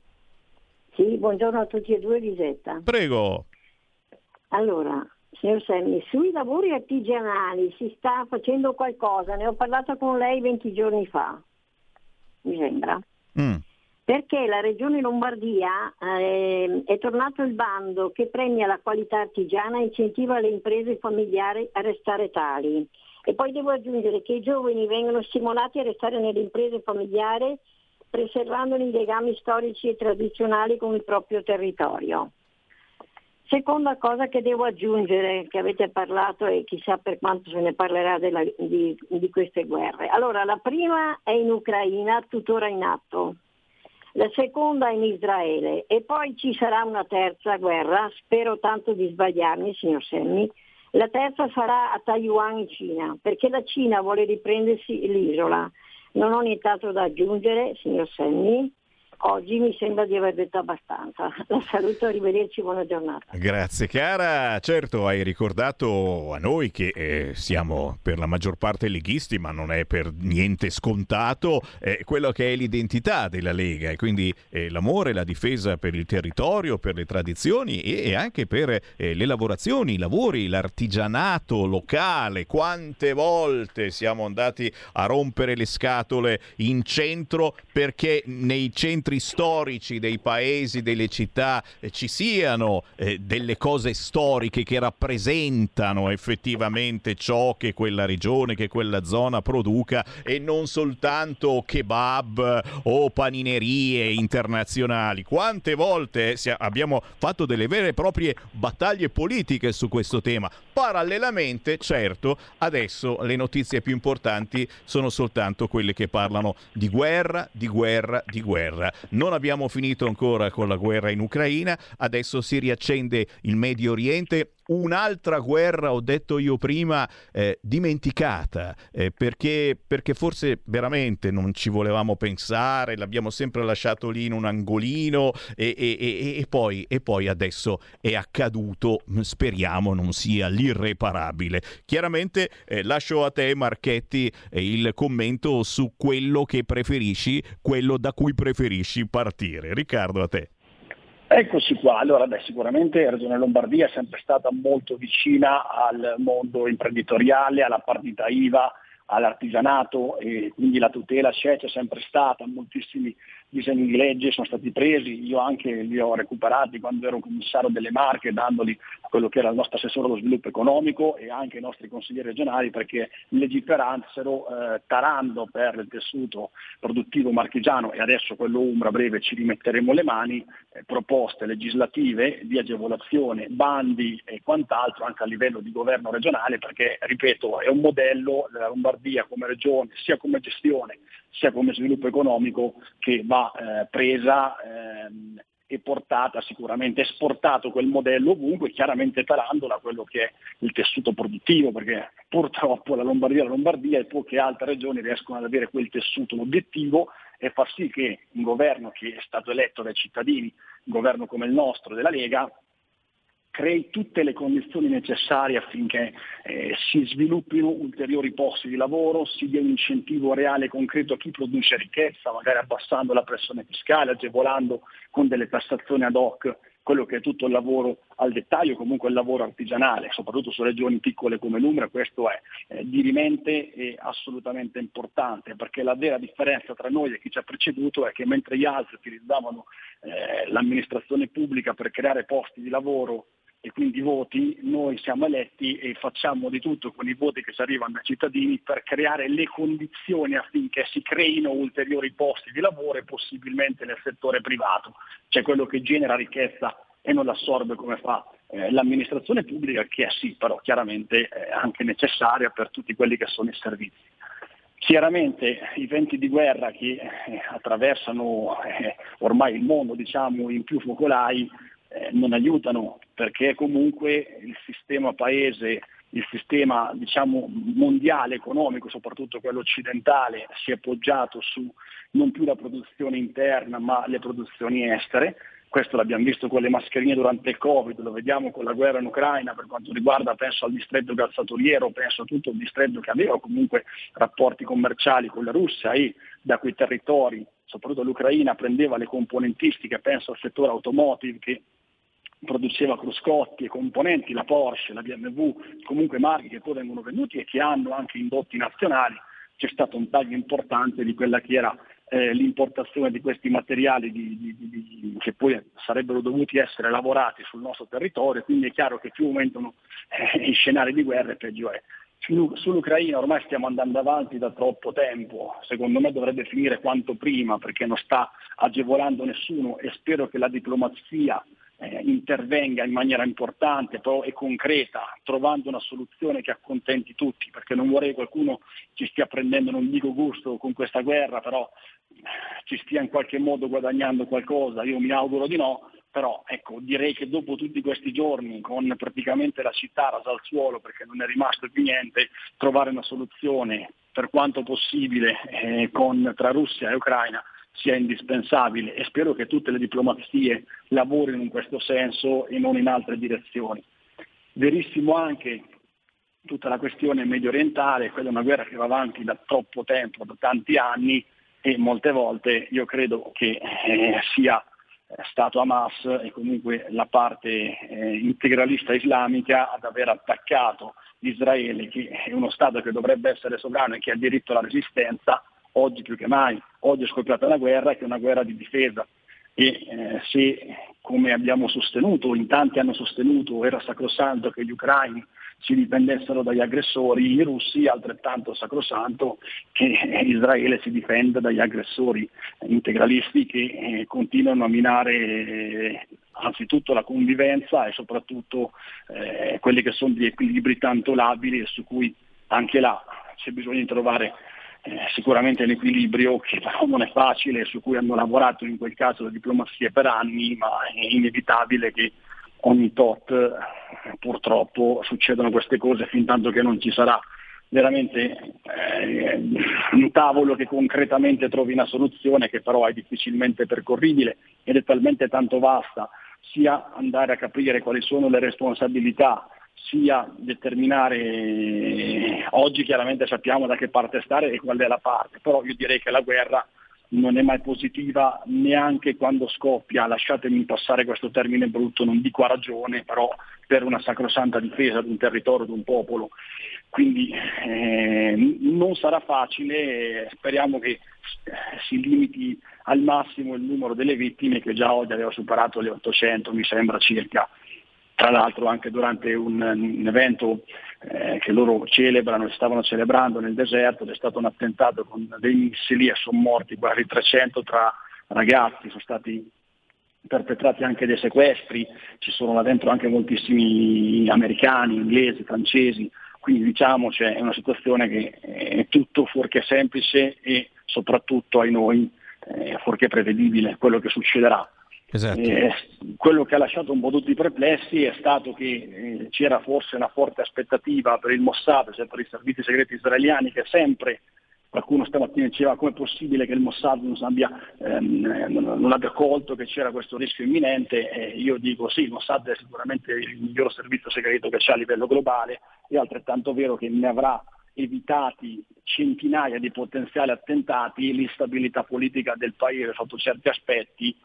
Sì, buongiorno a tutti e due, Lisetta. Prego. Allora, signor Semmi, sui lavori artigianali si sta facendo qualcosa, ne ho parlato con lei 20 giorni fa, mi sembra. Mm. Perché la Regione Lombardia eh, è tornato il bando che premia la qualità artigiana e incentiva le imprese familiari a restare tali. E poi devo aggiungere che i giovani vengono stimolati a restare nelle imprese familiari preservandone i legami storici e tradizionali con il proprio territorio. Seconda cosa che devo aggiungere, che avete parlato e chissà per quanto se ne parlerà della- di, di queste guerre. Allora, la prima è in Ucraina, tuttora in atto. La seconda è in Israele e poi ci sarà una terza guerra, spero tanto di sbagliarmi, signor Semmi. La terza sarà a Taiwan in Cina, perché la Cina vuole riprendersi l'isola. Non ho nient'altro da aggiungere, signor Semmi. Oggi mi sembra di aver detto abbastanza. La saluto, arrivederci, buona giornata. Grazie cara, certo hai ricordato a noi che eh, siamo per la maggior parte leghisti, ma non è per niente scontato eh, quello che è l'identità della Lega e quindi eh, l'amore, la difesa per il territorio, per le tradizioni e, e anche per eh, le lavorazioni, i lavori, l'artigianato locale. Quante volte siamo andati a rompere le scatole in centro perché nei centri storici dei paesi, delle città eh, ci siano eh, delle cose storiche che rappresentano effettivamente ciò che quella regione, che quella zona produca e non soltanto kebab o paninerie internazionali. Quante volte abbiamo fatto delle vere e proprie battaglie politiche su questo tema. Parallelamente, certo, adesso le notizie più importanti sono soltanto quelle che parlano di guerra, di guerra, di guerra. Non abbiamo finito ancora con la guerra in Ucraina, adesso si riaccende il Medio Oriente un'altra guerra, ho detto io prima, eh, dimenticata, eh, perché, perché forse veramente non ci volevamo pensare, l'abbiamo sempre lasciato lì in un angolino e, e, e, e poi, poi adesso è accaduto, speriamo non sia l'irreparabile. Chiaramente eh, lascio a te Marchetti eh, il commento su quello che preferisci, quello da cui preferisci partire. Riccardo, a te. Eccoci qua, allora beh, sicuramente la Regione Lombardia è sempre stata molto vicina al mondo imprenditoriale, alla partita IVA, all'artigianato e quindi la tutela c'è, c'è sempre stata, moltissimi disegni di legge sono stati presi, io anche li ho recuperati quando ero commissario delle Marche, dandoli a quello che era il nostro assessore allo sviluppo economico e anche ai nostri consiglieri regionali perché legiferassero eh, tarando per il tessuto produttivo marchigiano e adesso quello Umbra a breve ci rimetteremo le mani, eh, proposte legislative di agevolazione, bandi e quant'altro anche a livello di governo regionale perché, ripeto, è un modello della Lombardia come regione, sia come gestione sia come sviluppo economico che va eh, presa ehm, e portata sicuramente, esportato quel modello ovunque, chiaramente tarandola a quello che è il tessuto produttivo, perché purtroppo la Lombardia è la Lombardia e poche altre regioni riescono ad avere quel tessuto, l'obiettivo è far sì che un governo che è stato eletto dai cittadini, un governo come il nostro, della Lega, crei tutte le condizioni necessarie affinché eh, si sviluppino ulteriori posti di lavoro, si dia un incentivo reale e concreto a chi produce ricchezza, magari abbassando la pressione fiscale, agevolando con delle tassazioni ad hoc quello che è tutto il lavoro al dettaglio, comunque il lavoro artigianale, soprattutto su regioni piccole come l'Umbria, questo è eh, dirimente e assolutamente importante, perché la vera differenza tra noi e chi ci ha preceduto è che mentre gli altri utilizzavano eh, l'amministrazione pubblica per creare posti di lavoro e quindi voti, noi siamo eletti e facciamo di tutto con i voti che ci arrivano dai cittadini per creare le condizioni affinché si creino ulteriori posti di lavoro e possibilmente nel settore privato, cioè quello che genera ricchezza e non l'assorbe come fa eh, l'amministrazione pubblica, che è sì, però chiaramente è anche necessaria per tutti quelli che sono i servizi. Chiaramente i venti di guerra che eh, attraversano eh, ormai il mondo diciamo, in più focolai eh, non aiutano perché comunque il sistema paese, il sistema diciamo, mondiale economico, soprattutto quello occidentale, si è poggiato su non più la produzione interna ma le produzioni estere. Questo l'abbiamo visto con le mascherine durante il Covid, lo vediamo con la guerra in Ucraina per quanto riguarda, penso al distretto calzaturiero, penso a tutto il distretto che aveva comunque rapporti commerciali con la Russia e da quei territori, soprattutto l'Ucraina, prendeva le componentistiche, penso al settore automotive che produceva cruscotti e componenti, la Porsche, la BMW, comunque marchi che poi vengono venduti e che hanno anche indotti nazionali, c'è stato un taglio importante di quella che era eh, l'importazione di questi materiali di, di, di, che poi sarebbero dovuti essere lavorati sul nostro territorio, quindi è chiaro che più aumentano eh, i scenari di guerra e peggio è. Sull'Ucraina ormai stiamo andando avanti da troppo tempo, secondo me dovrebbe finire quanto prima perché non sta agevolando nessuno e spero che la diplomazia eh, intervenga in maniera importante però, e concreta, trovando una soluzione che accontenti tutti, perché non vorrei qualcuno ci stia prendendo, non dico gusto con questa guerra, però ci stia in qualche modo guadagnando qualcosa, io mi auguro di no, però ecco, direi che dopo tutti questi giorni, con praticamente la città rasa al suolo perché non è rimasto più niente, trovare una soluzione per quanto possibile eh, con, tra Russia e Ucraina sia indispensabile e spero che tutte le diplomazie lavorino in questo senso e non in altre direzioni. Verissimo anche tutta la questione medio orientale, quella è una guerra che va avanti da troppo tempo, da tanti anni e molte volte io credo che eh, sia stato Hamas e comunque la parte eh, integralista islamica ad aver attaccato Israele, che è uno Stato che dovrebbe essere sovrano e che ha diritto alla resistenza, oggi più che mai, oggi è scoppiata la guerra che è una guerra di difesa. E eh, se come abbiamo sostenuto, in tanti hanno sostenuto, era sacrosanto che gli ucraini si dipendessero dagli aggressori, i russi altrettanto sacrosanto che Israele si difenda dagli aggressori integralisti che eh, continuano a minare eh, anzitutto la convivenza e soprattutto eh, quelli che sono gli equilibri tanto labili e su cui anche là c'è bisogno di trovare eh, sicuramente un equilibrio che però non è facile, su cui hanno lavorato in quel caso le diplomazie per anni, ma è inevitabile che ogni tot purtroppo succedono queste cose fin tanto che non ci sarà veramente eh, un tavolo che concretamente trovi una soluzione che però è difficilmente percorribile ed è talmente tanto vasta sia andare a capire quali sono le responsabilità sia determinare oggi chiaramente sappiamo da che parte stare e qual è la parte però io direi che la guerra non è mai positiva neanche quando scoppia, lasciatemi passare questo termine brutto, non dico a ragione, però per una sacrosanta difesa di un territorio, di un popolo. Quindi eh, non sarà facile, speriamo che si limiti al massimo il numero delle vittime che già oggi aveva superato le 800, mi sembra circa tra l'altro anche durante un, un evento eh, che loro celebrano e stavano celebrando nel deserto, c'è stato un attentato con dei missili e sono morti quasi 300 tra ragazzi, sono stati perpetrati anche dei sequestri, ci sono là dentro anche moltissimi americani, inglesi, francesi, quindi diciamo c'è una situazione che è tutto fuorché semplice e soprattutto ai noi eh, fuorché prevedibile quello che succederà. Esatto. Eh, quello che ha lasciato un po' tutti perplessi è stato che eh, c'era forse una forte aspettativa per il Mossad, cioè per i servizi segreti israeliani, che sempre qualcuno stamattina diceva come è possibile che il Mossad non abbia, ehm, non abbia colto che c'era questo rischio imminente, eh, io dico sì, il Mossad è sicuramente il miglior servizio segreto che c'è a livello globale, è altrettanto vero che ne avrà evitati centinaia di potenziali attentati, l'instabilità politica del paese sotto certi aspetti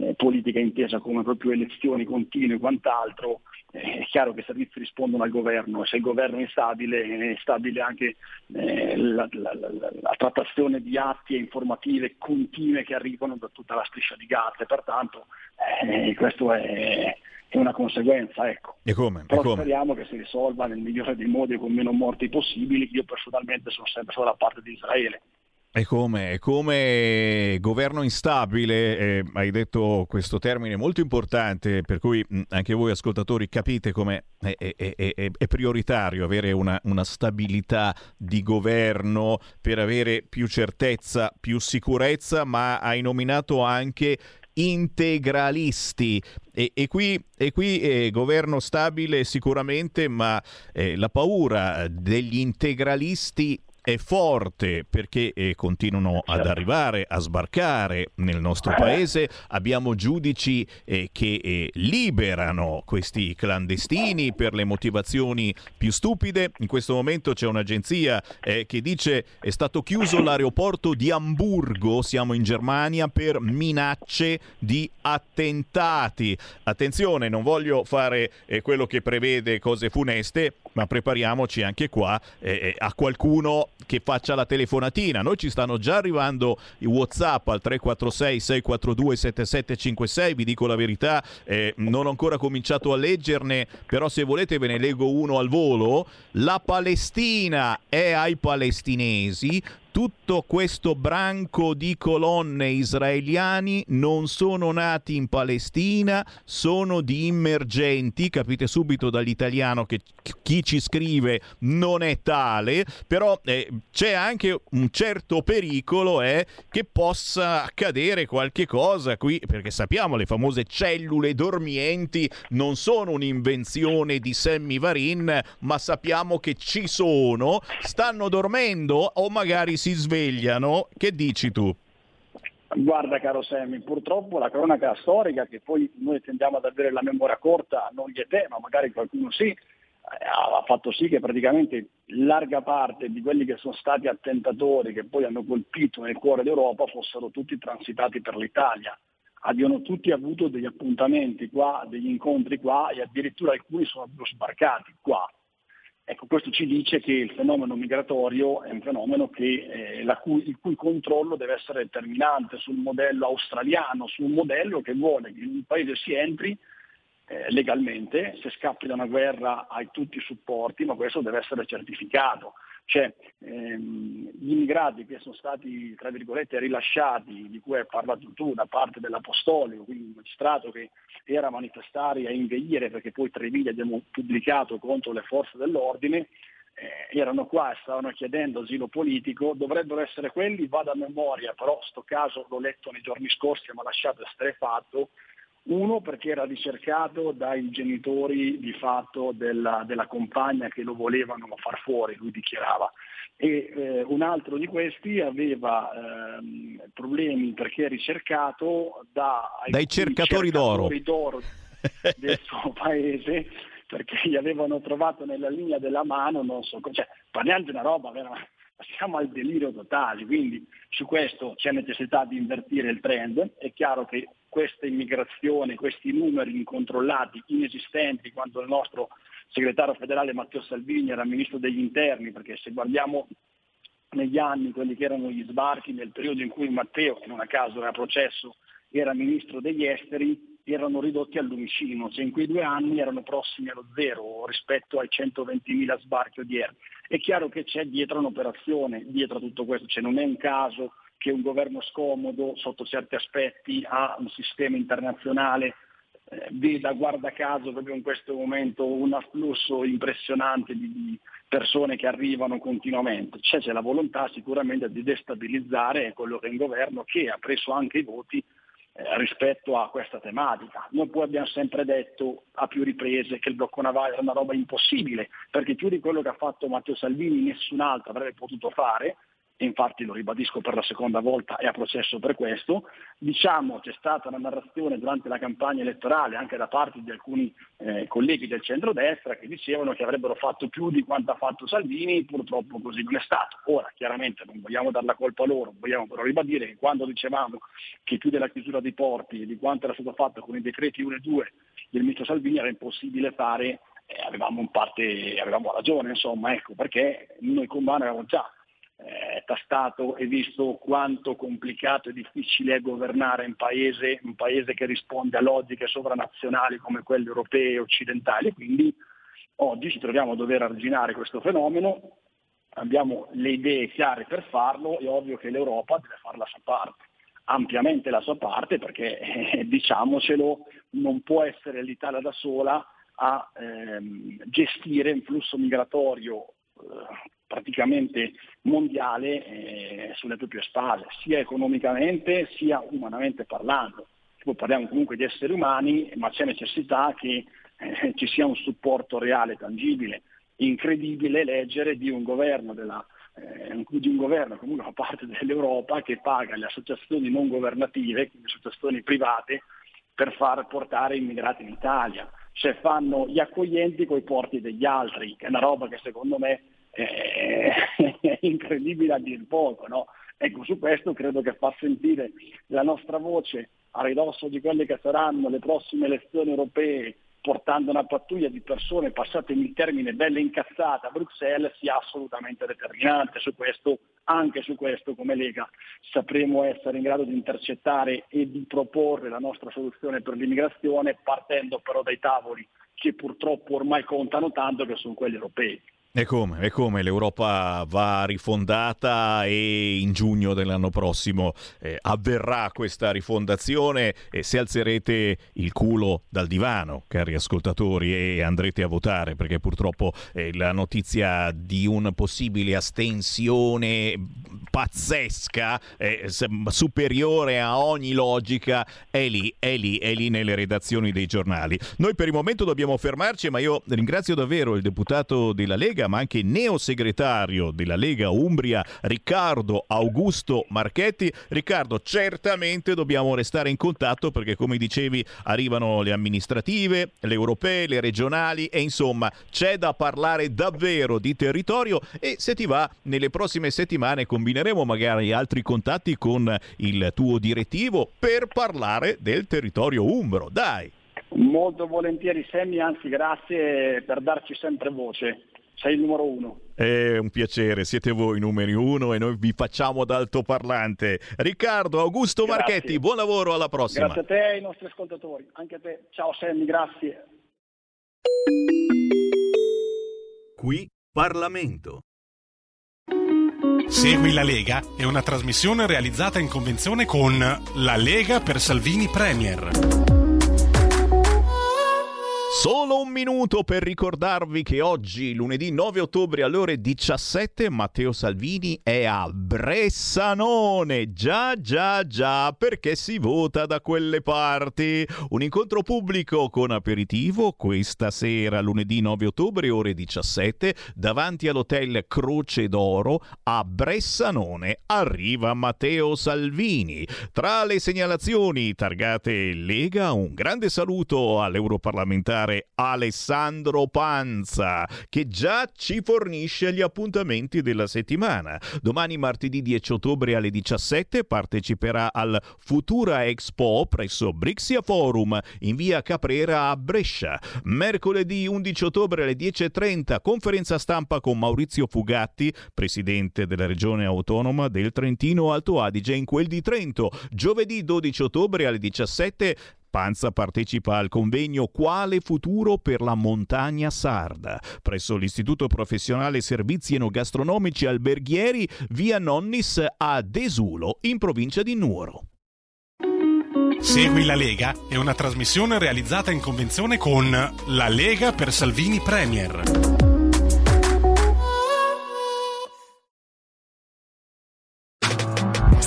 eh, politica intesa come proprio elezioni continue e quant'altro, eh, è chiaro che i servizi rispondono al governo e se il governo è instabile è stabile anche eh, la, la, la, la, trattazione di atti e informative continue che arrivano da tutta la striscia di Gaza e pertanto eh, questo è, è una conseguenza. Ecco. E come? Però e come? speriamo che si risolva nel migliore dei modi e con meno morti possibili. Io personalmente sono sempre dalla parte di Israele. E come, come governo instabile, eh, hai detto questo termine molto importante, per cui mh, anche voi ascoltatori capite come è, è, è, è prioritario avere una, una, stabilità di governo per avere più certezza, più sicurezza, ma hai nominato anche integralisti. E, e, qui, e qui eh, governo stabile sicuramente, ma eh, la paura degli integralisti è forte perché eh, continuano ad arrivare, a sbarcare nel nostro paese. Abbiamo giudici eh, che eh, liberano questi clandestini per le motivazioni più stupide. In questo momento c'è un'agenzia eh, che dice è stato chiuso l'aeroporto di Amburgo, siamo in Germania, per minacce di attentati. Attenzione, non voglio fare eh, quello che prevede cose funeste, ma prepariamoci anche qua eh, a qualcuno che faccia la telefonatina. Noi ci stanno già arrivando i WhatsApp al 346 642 7756, vi dico la verità, eh, non ho ancora cominciato a leggerne, però se volete ve ne leggo uno al volo. La Palestina è ai palestinesi, tutto questo branco di colonne israeliani non sono nati in Palestina, sono di immergenti, capite subito dall'italiano che chi ci scrive non è tale, però eh, c'è anche un certo pericolo eh, che possa accadere qualche cosa qui, perché sappiamo le famose cellule dormienti non sono un'invenzione di Sammy Varin, ma sappiamo che ci sono, stanno dormendo o magari si svegliano. Che dici tu? Guarda caro Sammy, purtroppo la cronaca storica, che poi noi tendiamo ad avere la memoria corta, non gli è te, ma magari qualcuno sì, ha fatto sì che praticamente larga parte di quelli che sono stati attentatori che poi hanno colpito nel cuore d'Europa fossero tutti transitati per l'Italia. Abbiano tutti avuto degli appuntamenti qua, degli incontri qua e addirittura alcuni sono sbarcati qua. Ecco, questo ci dice che il fenomeno migratorio è un fenomeno che, eh, cui, il cui controllo deve essere determinante sul modello australiano, su un modello che vuole che in un paese si entri eh, legalmente, se scappi da una guerra hai tutti i supporti, ma questo deve essere certificato. Cioè, ehm, gli immigrati che sono stati, tra virgolette, rilasciati, di cui hai parlato tu, da parte dell'Apostolico, quindi un magistrato che era a manifestare e a inveire, perché poi tre video abbiamo pubblicato contro le forze dell'ordine, eh, erano qua e stavano chiedendo asilo politico, dovrebbero essere quelli, vado a memoria, però sto caso l'ho letto nei giorni scorsi e mi ha lasciato estrefatto, Uno perché era ricercato dai genitori di fatto della, della compagna che lo volevano far fuori, lui dichiarava. E eh, un altro di questi aveva ehm, problemi perché è ricercato da Dai cercatori d'oro. cercatori d'oro del suo paese perché gli avevano trovato nella linea della mano, non so, cioè parliamo di una roba veramente, siamo al delirio totale, quindi su questo c'è necessità di invertire il trend, è chiaro che questa immigrazione, questi numeri incontrollati, inesistenti, quando il nostro segretario federale Matteo Salvini era ministro degli interni, perché se guardiamo negli anni quelli che erano gli sbarchi nel periodo in cui Matteo, che non a caso era processo, era ministro degli esteri, erano ridotti al lumicino, cioè in quei due anni erano prossimi allo zero rispetto ai 120.000 sbarchi odierni. È chiaro che c'è dietro un'operazione, dietro a tutto questo, cioè non è un caso che un governo scomodo sotto certi aspetti ha un sistema internazionale eh, veda guarda caso proprio in questo momento un afflusso impressionante di, di persone che arrivano continuamente. C'è, c'è la volontà sicuramente di destabilizzare quello che è un governo che ha preso anche i voti eh, rispetto a questa tematica. Noi poi abbiamo sempre detto a più riprese che il blocco navale era una roba impossibile, perché più di quello che ha fatto Matteo Salvini nessun altro avrebbe potuto fare, infatti lo ribadisco per la seconda volta, è a processo per questo. Diciamo c'è stata una narrazione durante la campagna elettorale anche da parte di alcuni eh, colleghi del centrodestra che dicevano che avrebbero fatto più di quanto ha fatto Salvini, purtroppo così non è stato. Ora chiaramente non vogliamo dar la colpa a loro, vogliamo però ribadire che quando dicevamo che più della chiusura dei porti e di quanto era stato fatto con i decreti 1 e 2 del ministro Salvini era impossibile fare, eh, avevamo, in parte, avevamo ragione, insomma, ecco, perché noi con Bano avevamo già eh, tastato e visto quanto complicato e difficile è governare un paese, un paese che risponde a logiche sovranazionali come quelle europee e occidentali. Quindi oggi ci troviamo a dover arginare questo fenomeno, abbiamo le idee chiare per farlo, è ovvio che l'Europa deve fare la sua parte ampiamente la sua parte perché eh, diciamocelo non può essere l'Italia da sola a ehm, gestire un flusso migratorio eh, praticamente mondiale eh, sulle proprie spalle, sia economicamente sia umanamente parlando. Poi parliamo comunque di esseri umani, ma c'è necessità che eh, ci sia un supporto reale, tangibile. Incredibile leggere di un governo della, eh, di un governo comunque fa parte dell'Europa che paga le associazioni non governative, quindi associazioni private, per far portare immigrati in Italia. Cioè fanno gli accoglienti coi porti degli altri, che è una roba che secondo me è, è incredibile a dir poco. No? Ecco, su questo credo che fa sentire la nostra voce a ridosso di quelle che saranno le prossime elezioni europee portando una pattuglia di persone, passatemi il termine, belle incazzate a Bruxelles, sia assolutamente determinante su questo, anche su questo come Lega sapremo essere in grado di intercettare e di proporre la nostra soluzione per l'immigrazione, partendo però dai tavoli che purtroppo ormai contano tanto, che sono quelli europei. E come, e come l'Europa va rifondata e in giugno dell'anno prossimo eh, avverrà questa rifondazione e se alzerete il culo dal divano, cari ascoltatori, e andrete a votare perché purtroppo eh, la notizia di una possibile astensione pazzesca, eh, superiore a ogni logica, è lì, è lì, è lì nelle redazioni dei giornali. Noi per il momento dobbiamo fermarci, ma io ringrazio davvero il deputato della Lega Lega, ma anche neosegretario della Lega Umbria, Riccardo Augusto Marchetti. Riccardo, certamente dobbiamo restare in contatto perché, come dicevi, arrivano le amministrative, le europee, le regionali e insomma c'è da parlare davvero di territorio e se ti va, nelle prossime settimane combineremo magari altri contatti con il tuo direttivo per parlare del territorio umbro. Dai! Molto volentieri Sammy, anzi grazie per darci sempre voce sei il numero uno. È un piacere, siete voi i numeri uno e noi vi facciamo da altoparlante. Riccardo Augusto grazie. Marchetti, buon lavoro, alla prossima. Grazie a te e ai nostri ascoltatori, anche a te. Ciao Sammy, grazie. Qui Parlamento. Segui la Lega è una trasmissione realizzata in convenzione con La Lega per Salvini Premier. Solo un minuto per ricordarvi che oggi, lunedì 9 ottobre alle ore 17, Matteo Salvini è a Bressanone. Già, già, già, perché si vota da quelle parti. Un incontro pubblico con aperitivo questa sera, lunedì 9 ottobre, ore 17, davanti all'hotel Croce d'Oro a Bressanone. Arriva Matteo Salvini. Tra le segnalazioni targate Lega, un grande saluto all'europarlamentare Alessandro Panza, che già ci fornisce gli appuntamenti della settimana. Domani, martedì 10 ottobre alle 17, parteciperà al Futura Expo presso Brixia Forum in via Caprera a Brescia. Mercoledì 11 ottobre alle 10.30, conferenza stampa con Maurizio Fugatti, presidente della regione autonoma del Trentino Alto Adige in quel di Trento. Giovedì 12 ottobre alle 17, Panza partecipa al convegno Quale futuro per la montagna sarda presso l'Istituto Professionale Servizi Enogastronomici Alberghieri via Nonnis a Desulo in provincia di Nuoro. Segui la Lega è una trasmissione realizzata in convenzione con La Lega per Salvini Premier.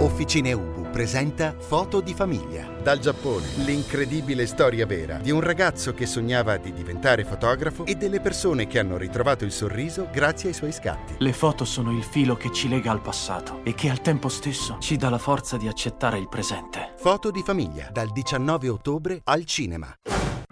Officine Ubu presenta Foto di famiglia. Dal Giappone, l'incredibile storia vera di un ragazzo che sognava di diventare fotografo e delle persone che hanno ritrovato il sorriso grazie ai suoi scatti. Le foto sono il filo che ci lega al passato e che al tempo stesso ci dà la forza di accettare il presente. Foto di famiglia, dal 19 ottobre al cinema.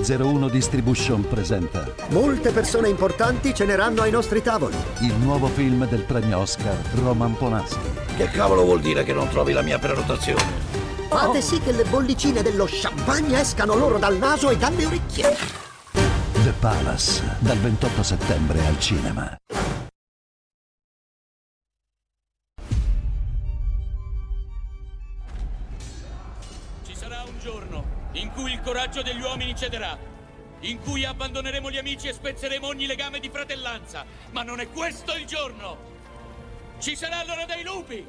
01 Distribution presenta Molte persone importanti ceneranno ai nostri tavoli. il nuovo film del premio Oscar Roman Polanski. Che cavolo vuol dire che non trovi la mia prenotazione? Fate sì che le bollicine dello champagne escano loro dal naso e dalle orecchie. The Palace dal 28 settembre al cinema. In cui il coraggio degli uomini cederà, in cui abbandoneremo gli amici e spezzeremo ogni legame di fratellanza. Ma non è questo il giorno! Ci sarà l'ora dei lupi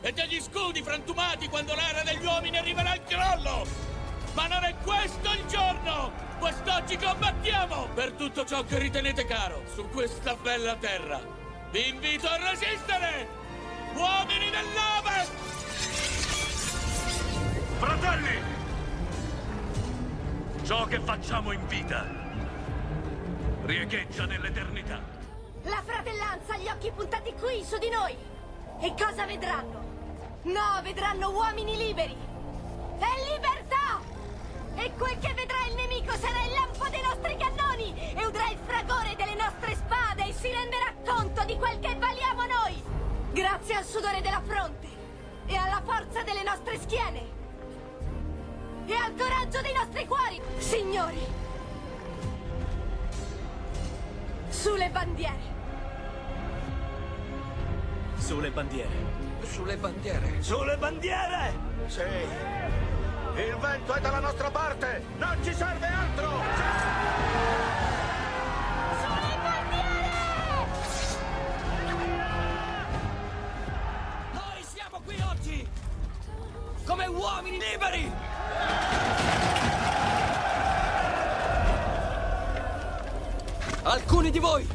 e degli scudi frantumati quando l'era degli uomini arriverà al crollo! Ma non è questo il giorno! Quest'oggi combattiamo per tutto ciò che ritenete caro su questa bella terra. Vi invito a resistere! Uomini dell'Ovest! Fratelli! Ciò che facciamo in vita riecheggia nell'eternità. La fratellanza, gli occhi puntati qui, su di noi. E cosa vedranno? No, vedranno uomini liberi. E libertà! E quel che vedrà il nemico sarà il lampo dei nostri cannoni e udrà il fragore delle nostre spade e si renderà conto di quel che valiamo noi. Grazie al sudore della fronte e alla forza delle nostre schiene e al coraggio dei nostri cuori, signori. Sulle bandiere. Sulle bandiere. Sulle bandiere. Sulle bandiere! Sì. Il vento è dalla nostra parte! Non ci serve altro! Noi come uomini liberi! Alcuni di voi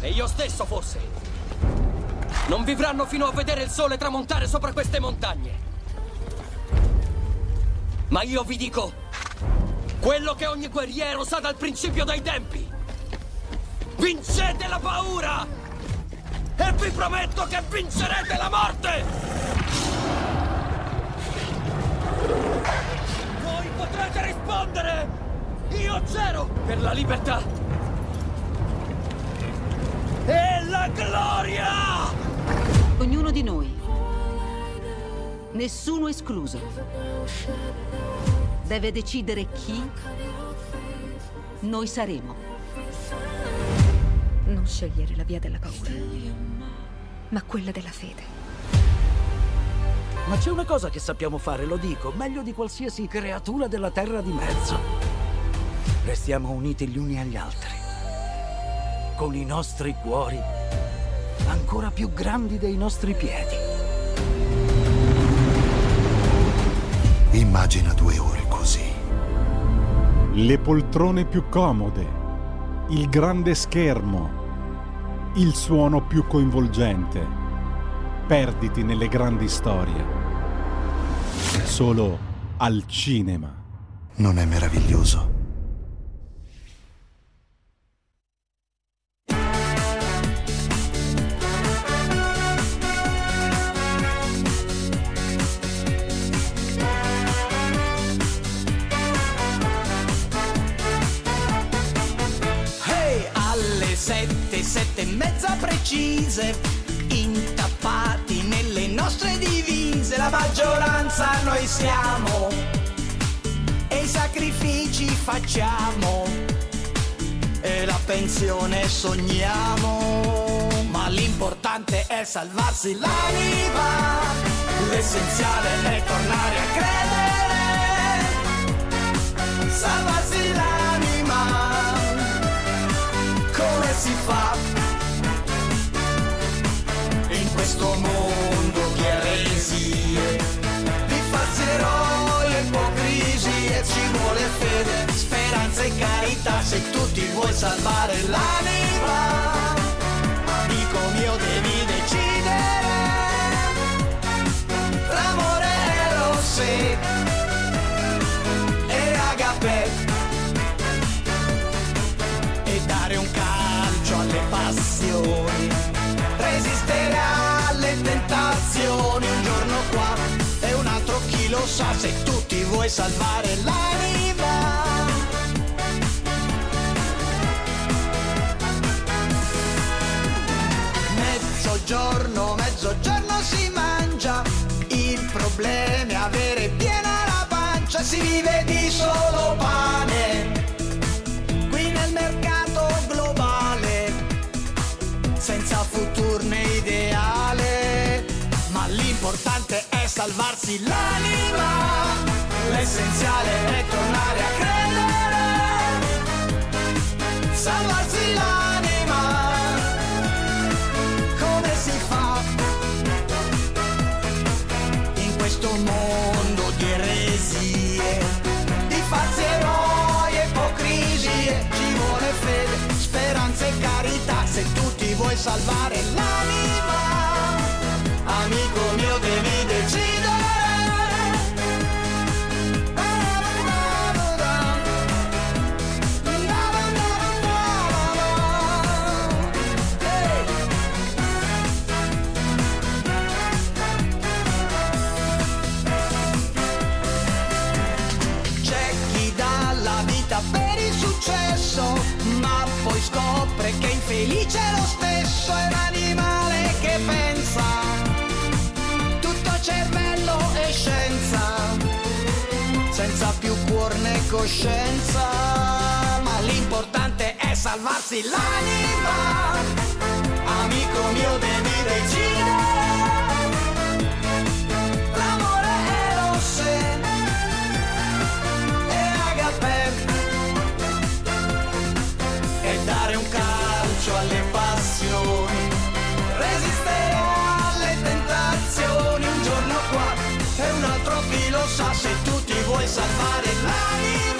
e io stesso forse non vivranno fino a vedere il sole tramontare sopra queste montagne. Ma io vi dico quello che ogni guerriero sa dal principio dei tempi. Vincete la paura! E vi prometto che vincerete la morte! prendere! Io zero! Per la libertà! E la gloria! Ognuno di noi. Nessuno escluso. Deve decidere chi noi saremo. Non scegliere la via della paura, ma quella della fede. Ma c'è una cosa che sappiamo fare, lo dico, meglio di qualsiasi creatura della terra di mezzo. Restiamo uniti gli uni agli altri, con i nostri cuori ancora più grandi dei nostri piedi. Immagina due ore così. Le poltrone più comode, il grande schermo, il suono più coinvolgente Perditi nelle grandi storie. Solo al cinema. Non è meraviglioso salvare la. coscienza, ma l'importante è salvarsi l'anima. Amico mio devi decidere. salvar.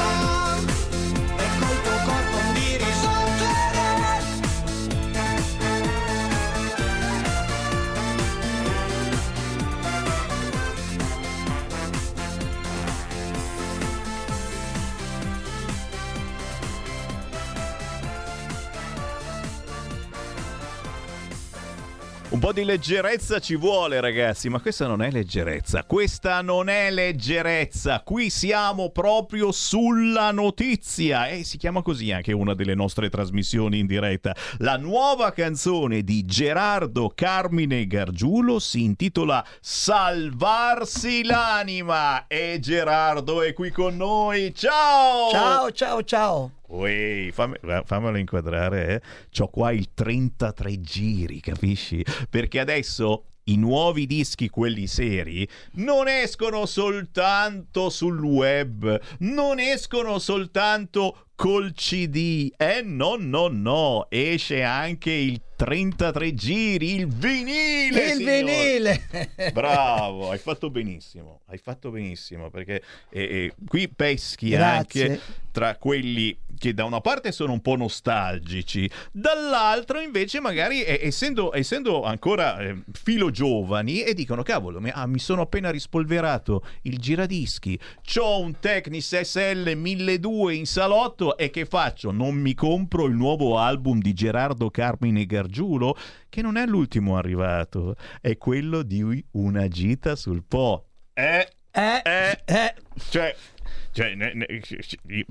Po' di leggerezza ci vuole, ragazzi, ma questa non è leggerezza. Questa non è leggerezza. Qui siamo proprio sulla notizia. E si chiama così anche una delle nostre trasmissioni in diretta. La nuova canzone di Gerardo Carmine Gargiulo si intitola Salvarsi l'anima. E Gerardo è qui con noi. Ciao! Ciao, ciao, ciao. Uè, fammi, fammelo inquadrare, eh. C'ho qua il 33 giri, capisci? Perché adesso i nuovi dischi, quelli seri, non escono soltanto sul web, non escono soltanto col CD. Eh no, no, no, esce anche il 33 giri, il vinile. Il signore. vinile. Bravo, hai fatto benissimo, hai fatto benissimo perché eh, eh, qui peschi Grazie. anche tra quelli che da una parte sono un po' nostalgici, dall'altro invece magari eh, essendo, essendo ancora eh, filo giovani e dicono cavolo, mi, ah, mi sono appena rispolverato il giradischi, c'ho un Technis SL 1200 in salotto e che faccio? Non mi compro il nuovo album di Gerardo Carmine Gargiulo che non è l'ultimo arrivato, è quello di Una gita sul Po. Eh, eh, eh, cioè, cioè, ne- ne-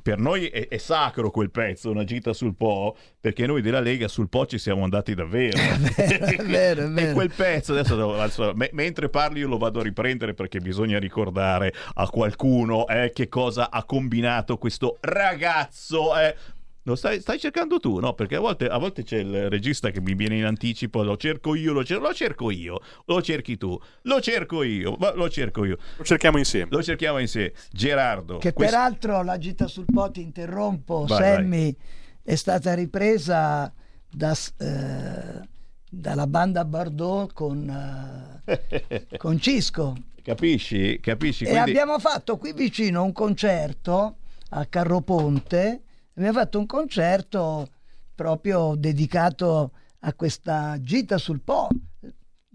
per noi è, è sacro quel pezzo, una gita sul Po, perché noi della Lega sul Po ci siamo andati davvero. è vero, è E vero. quel pezzo, adesso, adesso, me- mentre parli io lo vado a riprendere perché bisogna ricordare a qualcuno eh, che cosa ha combinato questo ragazzo. eh. Lo stai, stai cercando tu, no? Perché a volte, a volte c'è il regista che mi viene in anticipo, lo cerco io, lo, cer- lo cerco io, lo cerchi tu, lo cerco io, ma lo cerco io. Lo cerchiamo insieme. Lo cerchiamo insieme. Gerardo. Che questo- peraltro la gita sul po' ti interrompo, Vai, Sammy, è stata ripresa da, eh, dalla banda Bardot con, eh, con Cisco. Capisci? Capisci? E Quindi- abbiamo fatto qui vicino un concerto a Carroponte. Abbiamo fatto un concerto proprio dedicato a questa gita sul Po.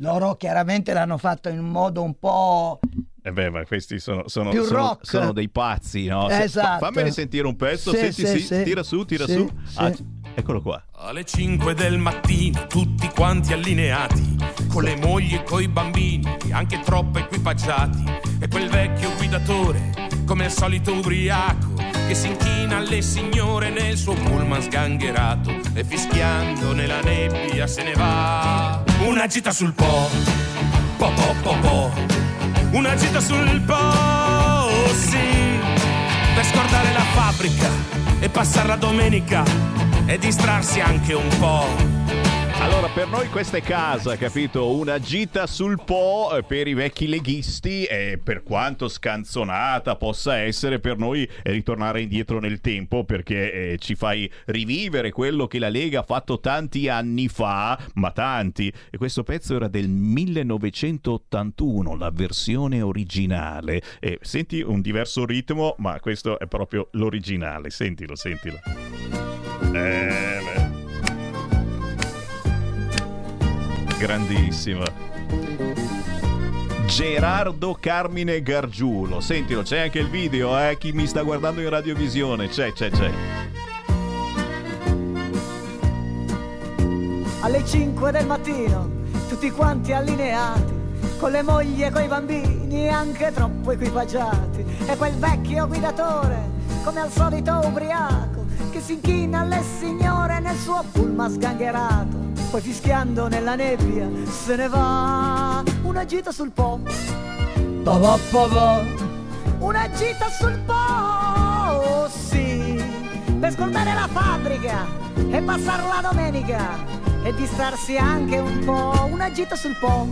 Loro chiaramente l'hanno fatto in un modo un po'. Eh beh, ma questi sono, sono, Più sono- rock. sono dei pazzi, no? Esatto. fa- fammene sentire un pezzo, Sì, senti, sì, sì, sì. tira su, tira Sì, su. sì. Ah, eccolo qua. Alle 5 del mattino, tutti quanti allineati, con le mogli e coi bambini, anche troppo equipaggiati. E quel vecchio guidatore, come al solito ubriaco, che si inchina alle signore nel suo pullman sgangherato. E fischiando nella nebbia se ne va. Una gita sul po', po po po po. Una gita sul po', sì. Per scordare la fabbrica e passare la domenica e distrarsi anche un po'. Allora, per noi questa è casa, capito? Una gita sul Po eh, per i vecchi leghisti e per quanto scanzonata possa essere per noi è ritornare indietro nel tempo perché eh, ci fai rivivere quello che la Lega ha fatto tanti anni fa, ma tanti. E questo pezzo era del 1981, la versione originale. E senti un diverso ritmo, ma questo è proprio l'originale. Sentilo, sentilo. Eh, beh. Grandissima. Gerardo Carmine Gargiulo. Sentilo, c'è anche il video, eh? Chi mi sta guardando in radiovisione, c'è, c'è, c'è. alle 5 del mattino, tutti quanti allineati, con le mogli e coi bambini anche troppo equipaggiati. E quel vecchio guidatore, come al solito ubriaco, che si inchina alle signore nel suo pullman sgangherato. Poi fischiando nella nebbia se ne va una gita sul po'. Po po po po. Una gita sul po', sì, per scordare la fabbrica e passare la domenica e distrarsi anche un po'. Una gita sul po'.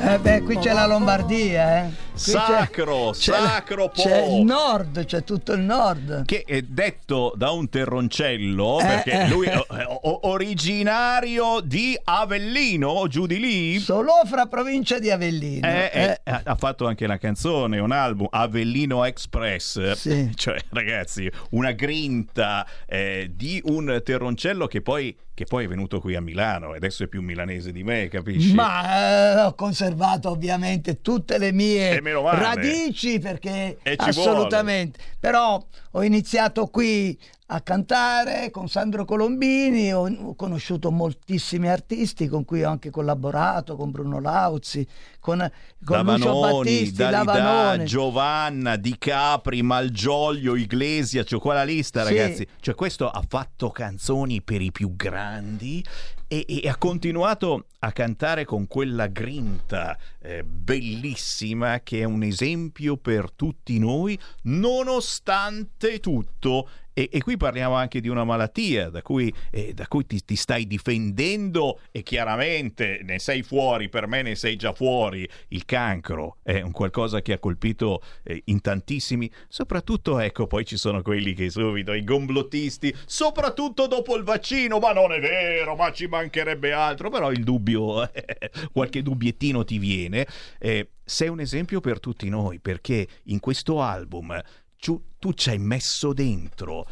Eh beh, qui c'è la Lombardia, eh. C'è- Sacro, c'è sacro Po. C'è il nord, c'è tutto il nord. Che è detto da un terroncello, Eh, perché eh. lui è o- originario di Avellino, giù di lì. Solofra, provincia di Avellino. Eh, Eh, eh, ha fatto anche una canzone, un album, Avellino Express. Sì. Cioè, ragazzi, una grinta eh, di un terroncello che poi, che poi è venuto qui a Milano e adesso è più milanese di me, capisci? Ma eh, ho conservato ovviamente tutte le mie Eh, meno male. radici perché assolutamente. Però ho iniziato qui a cantare con Sandro Colombini, ho, ho conosciuto moltissimi artisti con cui ho anche collaborato, con Bruno Lauzi, con, con Lucio Davanoni, Battisti, Dalida. Giovanna, Di Capri, Malgioglio, Iglesia, c'ho qua la lista Sì. ragazzi. Cioè questo ha fatto canzoni per i più grandi e, e ha continuato a cantare con quella grinta eh, bellissima che è un esempio per tutti noi nonostante tutto. E, e qui parliamo anche di una malattia da cui, eh, da cui ti, ti stai difendendo e chiaramente ne sei fuori, per me ne sei già fuori. Il cancro è un qualcosa che ha colpito eh, in tantissimi, soprattutto ecco poi ci sono quelli che subito, i gomblottisti, soprattutto dopo il vaccino, ma non è vero, ma ci mancherebbe altro, però il dubbio, qualche dubbiettino ti viene. Eh, sei un esempio per tutti noi perché in questo album tu, ci hai messo dentro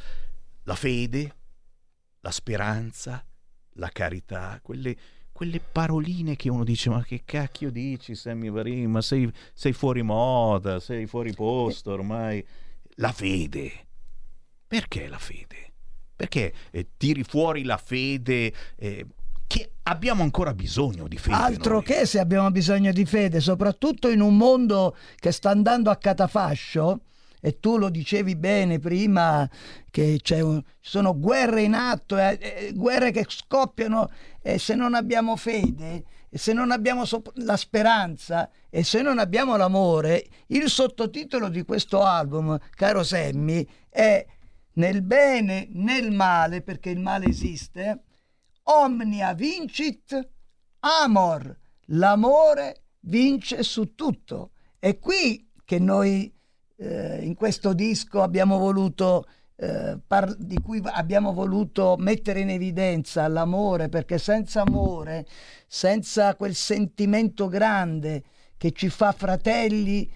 la fede, la speranza, la carità, quelle, quelle paroline che uno dice ma che cacchio dici Sammy Varin, ma sei, sei fuori moda, sei fuori posto ormai. La fede. Perché la fede? Perché eh, tiri fuori la fede eh, che abbiamo ancora bisogno di fede? Altro noi? che se abbiamo bisogno di fede, soprattutto in un mondo che sta andando a catafascio, e tu lo dicevi bene prima, che un- sono guerre in atto, eh, eh, guerre che scoppiano e se non abbiamo fede, e se non abbiamo sop- la speranza e se non abbiamo l'amore, il sottotitolo di questo album, caro Semmi, è nel bene, nel male, perché il male esiste, omnia vincit amor, l'amore vince su tutto. È qui che noi eh, in questo disco abbiamo voluto eh, par- di cui abbiamo voluto mettere in evidenza l'amore, perché senza amore, senza quel sentimento grande che ci fa fratelli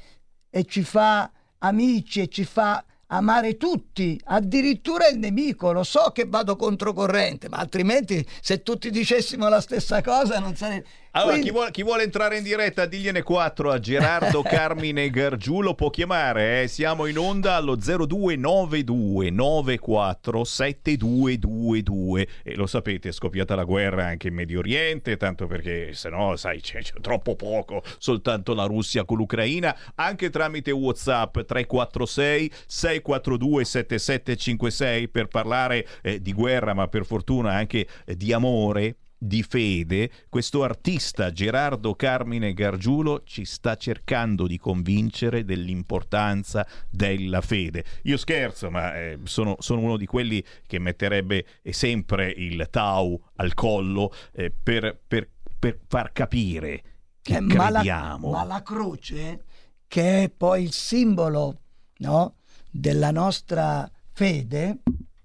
e ci fa amici e ci fa amare tutti, addirittura il nemico. Lo so che vado controcorrente, ma altrimenti se tutti dicessimo la stessa cosa non sarebbe... Allora, Quindi- chi, vuole, chi vuole entrare in diretta, digliene 4 a Gerardo Carmine Gargiulo, può chiamare, eh. siamo in onda allo 0292 94 7222 e lo sapete, è scoppiata la guerra anche in Medio Oriente, tanto perché se no, sai, c'è, c'è troppo poco, soltanto la Russia con l'Ucraina, anche tramite Whatsapp 346 642 7756 per parlare eh, di guerra, ma per fortuna anche eh, di amore di fede, questo artista Gerardo Carmine Gargiulo ci sta cercando di convincere dell'importanza della fede. Io scherzo, ma eh, sono, sono uno di quelli che metterebbe eh, sempre il tau al collo eh, per, per- per far capire che Eh, ma, la, crediamo. ma la croce, che è poi il simbolo no, della nostra fede,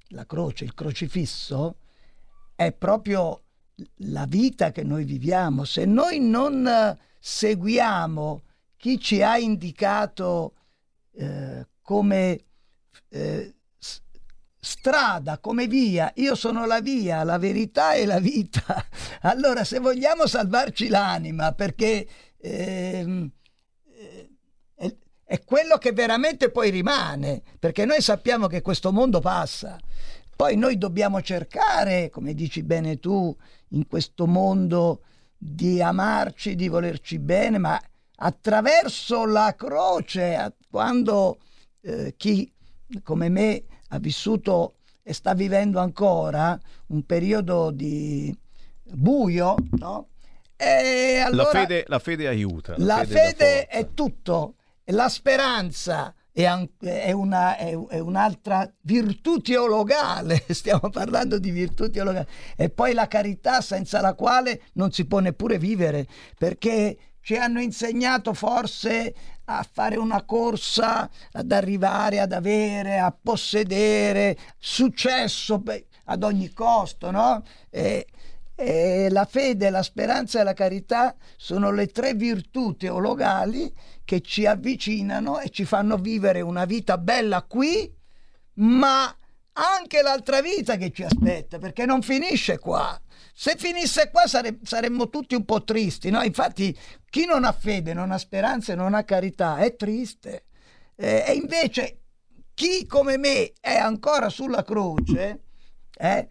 la croce, il crocifisso, è proprio la vita che noi viviamo. Se noi non eh, seguiamo chi ci ha indicato eh, come eh, strada, come via, io sono la via, la verità e la vita. Allora, se vogliamo salvarci l'anima, perché ehm, eh, è, è quello che veramente poi rimane, perché noi sappiamo che questo mondo passa. Poi noi dobbiamo cercare, come dici bene tu, in questo mondo di amarci, di volerci bene, ma attraverso la croce, quando eh, chi come me ha vissuto e sta vivendo ancora un periodo di buio, no? Allora la, fede, la fede aiuta. la dà fede forza. è tutto, la speranza è, an- è una- è- è un'altra virtù teologale, stiamo parlando di virtù teologale, e poi la carità senza la quale non si può neppure vivere, perché ci hanno insegnato forse a fare una corsa, ad arrivare ad avere, a possedere successo ad ogni costo, no? E, e la fede, la speranza e la carità sono le tre virtù teologali che ci avvicinano e ci fanno vivere una vita bella qui, ma anche l'altra vita che ci aspetta, perché non finisce qua. Se finisse qua sare- saremmo tutti un po' tristi, no? Infatti chi non ha fede, non ha speranza e non ha carità è triste. Eh, e invece chi come me è ancora sulla croce, eh,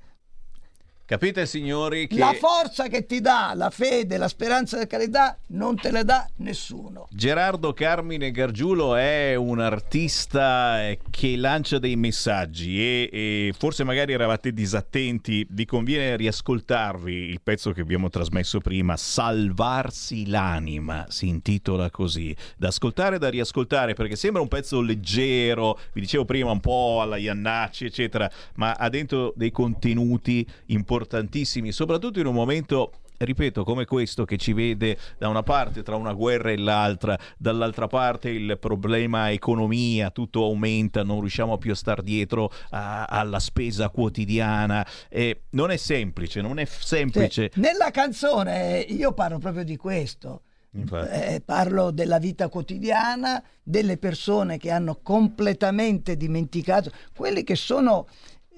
Capite signori che la forza che ti dà la fede, la speranza e la carità non te le dà nessuno. Gerardo Carmine Gargiulo è un artista eh, che lancia dei messaggi e, e forse magari eravate disattenti, vi conviene riascoltarvi il pezzo che abbiamo trasmesso prima, Salvarsi l'anima, si intitola così, da ascoltare e da riascoltare perché sembra un pezzo leggero, vi dicevo prima un po' alla Iannacci eccetera, ma ha dentro dei contenuti importanti importantissimi, soprattutto in un momento ripeto, come questo che ci vede da una parte tra una guerra e l'altra, dall'altra parte il problema economia, tutto aumenta, non riusciamo più a star dietro a, alla spesa quotidiana. Eh, non è semplice, non è semplice. Sì, nella canzone io parlo proprio di questo. Eh, parlo della vita quotidiana, delle persone che hanno completamente dimenticato, quelli che sono...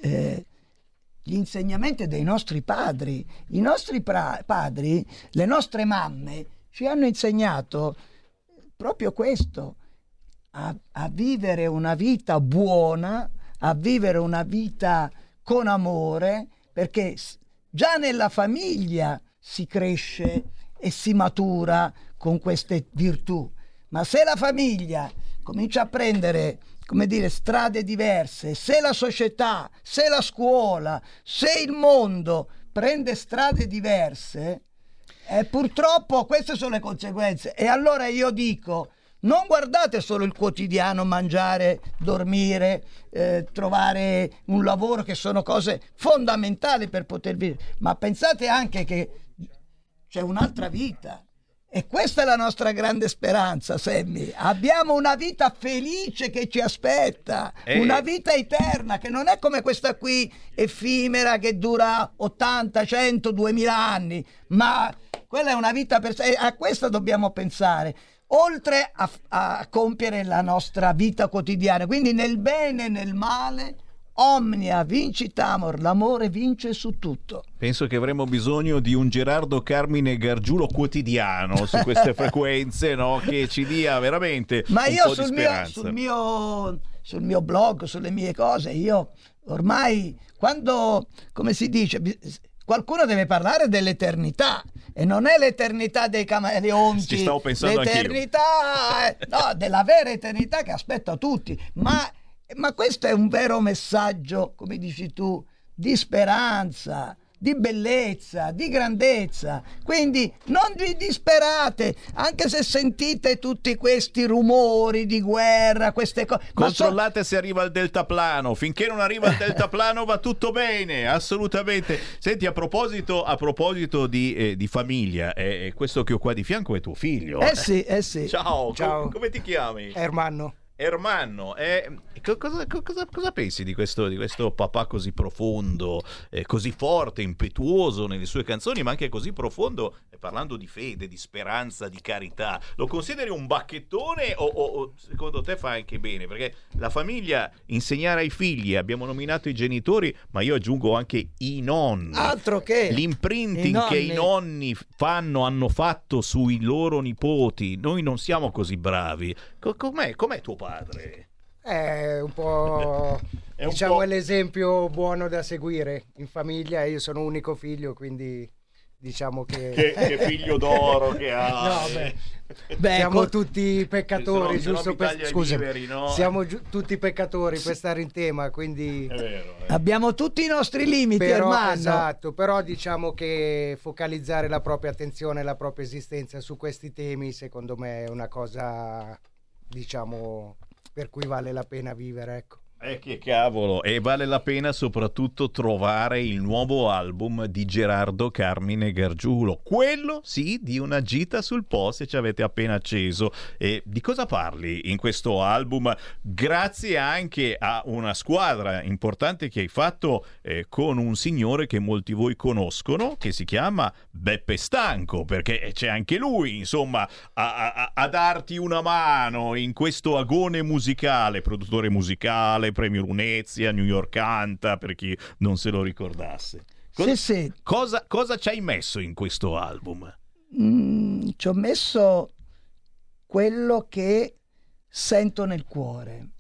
Eh, gli insegnamenti dei nostri padri. I nostri pra- padri, le nostre mamme ci hanno insegnato proprio questo, a, a vivere una vita buona, a vivere una vita con amore, perché già nella famiglia si cresce e si matura con queste virtù. Ma se la famiglia comincia a prendere come dire, strade diverse, se la società, se la scuola, se il mondo prende strade diverse, eh, purtroppo queste sono le conseguenze. E allora io dico, non guardate solo il quotidiano, mangiare, dormire, eh, trovare un lavoro, che sono cose fondamentali per poter vivere, ma pensate anche che c'è un'altra vita e questa è la nostra grande speranza, Sammy. Abbiamo una vita felice che ci aspetta, e... una vita eterna che non è come questa qui effimera che dura 80, 100, 2000 anni, ma quella è una vita per sé. A questa dobbiamo pensare oltre a, a, compiere la nostra vita quotidiana, quindi nel bene e nel male Omnia vincit amor, l'amore vince su tutto. Penso che avremo bisogno di un Gerardo Carmine Gargiulo quotidiano su queste frequenze, no? che ci dia veramente Ma un io po' sul mio, sul, mio, sul mio blog, sulle mie cose, io ormai quando, come si dice, qualcuno deve parlare dell'eternità e non è l'eternità dei camaleonti, Ci stavo pensando l'eternità, no, della vera eternità che aspetta tutti, ma ma questo è un vero messaggio, come dici tu, di speranza, di bellezza, di grandezza. Quindi non vi disperate, anche se sentite tutti questi rumori di guerra, queste cose. Controllate so... se arriva il deltaplano, finché non arriva il deltaplano va tutto bene, assolutamente. Senti, a proposito, a proposito di, eh, di famiglia, eh, questo che ho qua di fianco è tuo figlio. Eh sì, eh sì. Ciao, Ciao. Com- come ti chiami? Ermanno. Ermanno, eh, cosa, cosa, cosa, pensi di questo, di questo, papà così profondo, eh, così forte, impetuoso nelle sue canzoni, ma anche così profondo eh, parlando di fede, di speranza, di carità? Lo consideri un bacchettone o, o, o, secondo te fa anche bene? Perché la famiglia, insegnare ai figli, abbiamo nominato i genitori, ma io aggiungo anche i nonni. Altro che l'imprinting i che i nonni fanno, hanno fatto sui loro nipoti. Noi non siamo così bravi. Com'è, com'è tuo padre? È un po'. È un diciamo po'- è l'esempio buono da seguire in famiglia. Io sono unico figlio, quindi diciamo che. Che, che figlio d'oro che ha. No, beh. Beh, siamo co- tutti peccatori, Se no- se no giusto per scusa, viveri, no? siamo giu- tutti peccatori per stare in tema, quindi È vero. eh. Abbiamo tutti i nostri limiti, però, Ermanno. esatto, però diciamo che focalizzare la propria attenzione, la propria esistenza su questi temi, secondo me è una cosa diciamo per cui vale la pena vivere, ecco. Eh che cavolo, e vale la pena soprattutto trovare il nuovo album di Gerardo Carmine Gargiulo, quello sì di una gita sul po' se ci avete appena acceso. E di cosa parli in questo album? Grazie anche a una squadra importante che hai fatto eh, con un signore che molti voi conoscono, che si chiama Beppe Stanco, perché c'è anche lui, insomma, a, a- a darti una mano in questo agone musicale, produttore musicale, premio Lunezia, New York Canta, per chi non se lo ricordasse. Cosa, Sì, sì. Cosa, cosa ci hai messo in questo album? Mm, ci ho messo quello che sento nel cuore,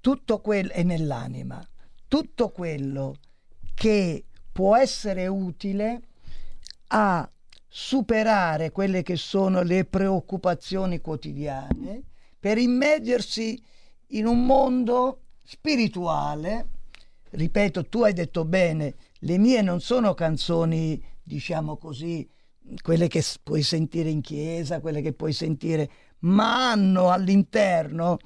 tutto quello e nell'anima, tutto quello che può essere utile a superare quelle che sono le preoccupazioni quotidiane per immergersi in un mondo spirituale. Ripeto, tu hai detto bene, le mie non sono canzoni, diciamo così, quelle che puoi sentire in chiesa, quelle che puoi sentire, ma hanno all'interno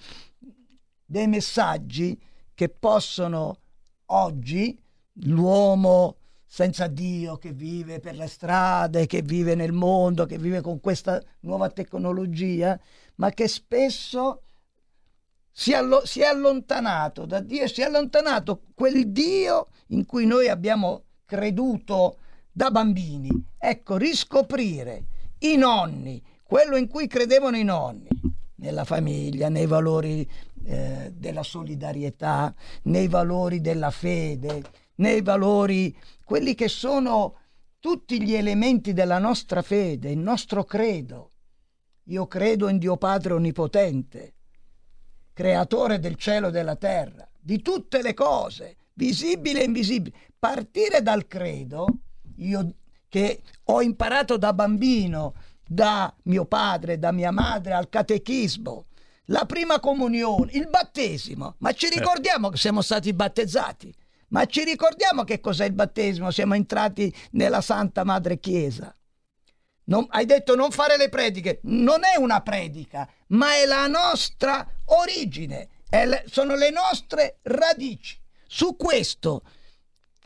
dei messaggi che possono oggi l'uomo senza Dio che vive per le strade, che vive nel mondo, che vive con questa nuova tecnologia, ma che spesso si, allo- si è allontanato da Dio, si è allontanato quel Dio in cui noi abbiamo creduto da bambini. Ecco, riscoprire i nonni, quello in cui credevano i nonni, nella famiglia, nei valori eh, della solidarietà, nei valori della fede, nei valori, quelli che sono tutti gli elementi della nostra fede, il nostro credo. Io credo in Dio Padre Onnipotente, creatore del cielo e della terra, di tutte le cose, visibili e invisibili. Partire dal credo, io che ho imparato da bambino, da mio padre, da mia madre, al catechismo, la prima comunione, il battesimo, ma ci ricordiamo che siamo stati battezzati? Ma ci ricordiamo che cos'è il battesimo? Siamo entrati nella Santa Madre Chiesa. Non- hai detto non fare le prediche. Non è una predica, ma è la nostra origine, le- sono le nostre radici. Su questo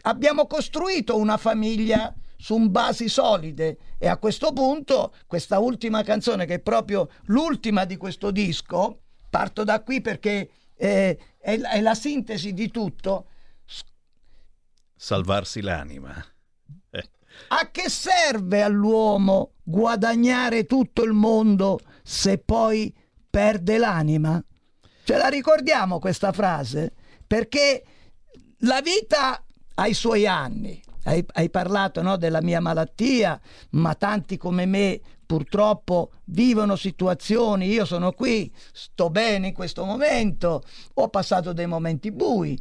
abbiamo costruito una famiglia su basi solide e a questo punto questa ultima canzone che è proprio l'ultima di questo disco, parto da qui perché eh, è, è la sintesi di tutto, Salvarsi l'anima. A che serve all'uomo guadagnare tutto il mondo se poi perde l'anima? Ce la ricordiamo questa frase? Perché la vita ha i suoi anni. Hai, hai parlato no, della mia malattia, ma tanti come me purtroppo vivono situazioni, io sono qui, sto bene in questo momento, ho passato dei momenti bui,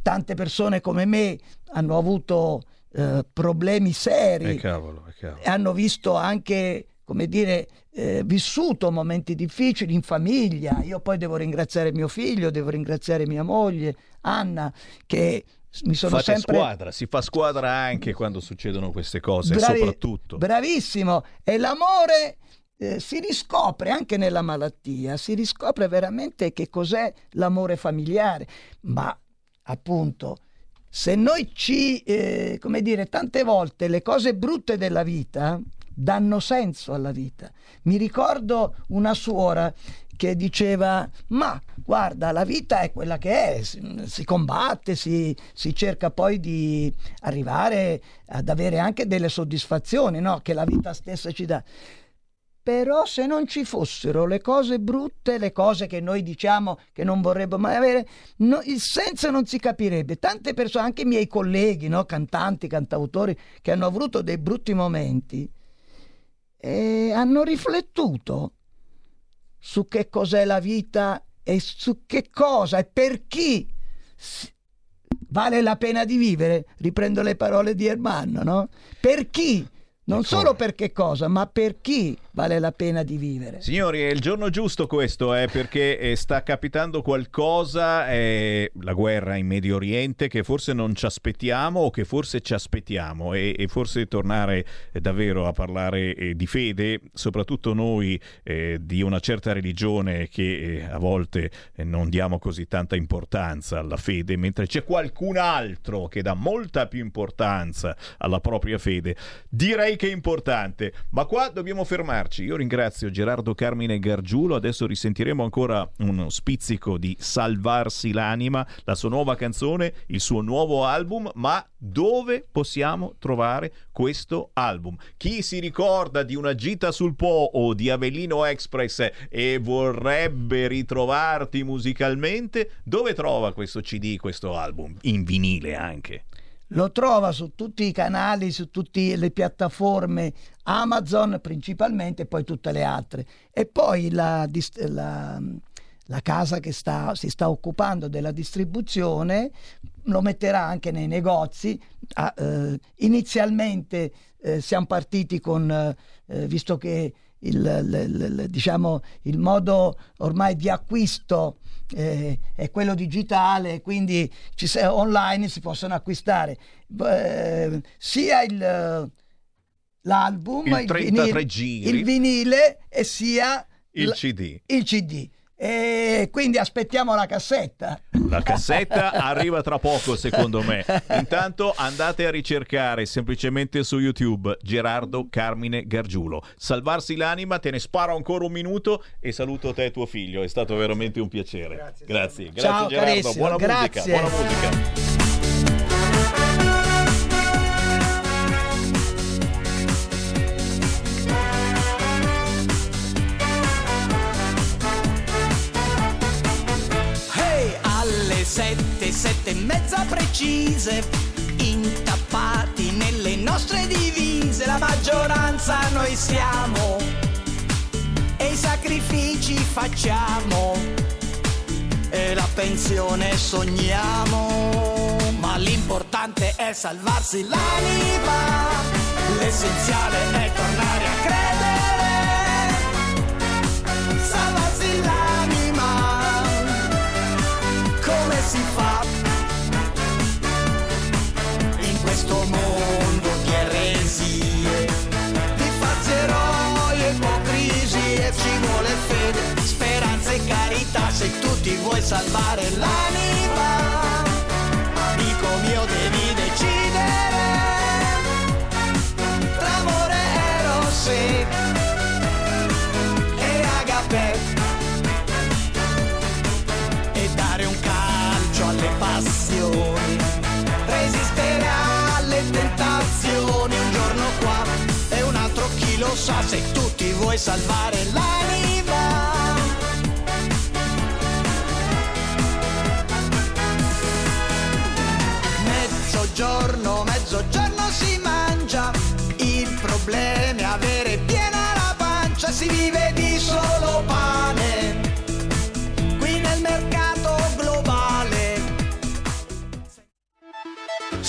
tante persone come me hanno avuto eh, problemi seri eh, cavolo, eh, cavolo. e hanno visto anche, come dire, eh, vissuto momenti difficili in famiglia. Io poi devo ringraziare mio figlio, devo ringraziare mia moglie, Anna, che mi sono Fate sempre... squadra, si fa squadra anche quando succedono queste cose, Bravi- soprattutto. Bravissimo. E l'amore eh, si riscopre anche nella malattia, si riscopre veramente che cos'è l'amore familiare. Ma appunto, se noi ci, eh, come dire, tante volte le cose brutte della vita danno senso alla vita. Mi ricordo una suora che diceva ma guarda la vita è quella che è si, si combatte si, si cerca poi di arrivare ad avere anche delle soddisfazioni no? che la vita stessa ci dà però se non ci fossero le cose brutte, le cose che noi diciamo che non vorremmo mai avere, no, il senso non si capirebbe. Tante persone, anche i miei colleghi, no, cantanti, cantautori, che hanno avuto dei brutti momenti, eh, hanno riflettuto su che cos'è la vita e su che cosa e per chi vale la pena di vivere. Riprendo le parole di Ermanno, no? Per chi? Non solo per che cosa, ma per chi vale la pena di vivere. Signori, è il giorno giusto questo, eh, perché eh, sta capitando qualcosa, eh, la guerra in Medio Oriente, che forse non ci aspettiamo o che forse ci aspettiamo e, e forse tornare eh, davvero a parlare eh, di fede, soprattutto noi eh, di una certa religione che a volte non diamo così tanta importanza alla fede, mentre c'è qualcun altro che dà molta più importanza alla propria fede. Direi che è importante, ma qua dobbiamo fermarci. Io ringrazio Gerardo Carmine Gargiulo, adesso risentiremo ancora uno spizzico di Salvarsi l'anima, la sua nuova canzone, il suo nuovo album, ma dove possiamo trovare questo album? Chi si ricorda di una gita sul Po o di Avellino Express e vorrebbe ritrovarti musicalmente, dove trova questo CD, questo album? In vinile anche. Lo trova su tutti i canali, su tutte le piattaforme Amazon principalmente e poi tutte le altre. E poi la, la, la casa che sta, si sta occupando della distribuzione lo metterà anche nei negozi. Ah, eh, inizialmente eh, siamo partiti con, eh, visto che il, il, il, diciamo, il modo ormai di acquisto eh, è quello digitale, quindi ci, online si possono acquistare eh, sia il, l'album, il, 33 giri. il vinile e sia il CD. Il CD. E quindi aspettiamo la cassetta. La cassetta arriva tra poco, secondo me. Intanto andate a ricercare semplicemente su YouTube Gerardo Carmine Gargiulo. Salvarsi l'anima, te ne sparo ancora un minuto e saluto te e tuo figlio. È stato veramente un piacere. Grazie, grazie, grazie Ciao, Gerardo. carissimo, Buona grazie. musica, buona musica. Sette, sette e mezza precise, intappati nelle nostre divise, la maggioranza noi siamo e i sacrifici facciamo e la pensione sogniamo, ma l'importante è salvarsi l'anima, l'essenziale è tornare a credere, carità se tu ti vuoi salvare l'anima, amico mio devi decidere tra amore e rosse e agape e dare un calcio alle passioni, resistere alle tentazioni, un giorno qua e un altro chi lo sa se tu ti vuoi salvare l'anima.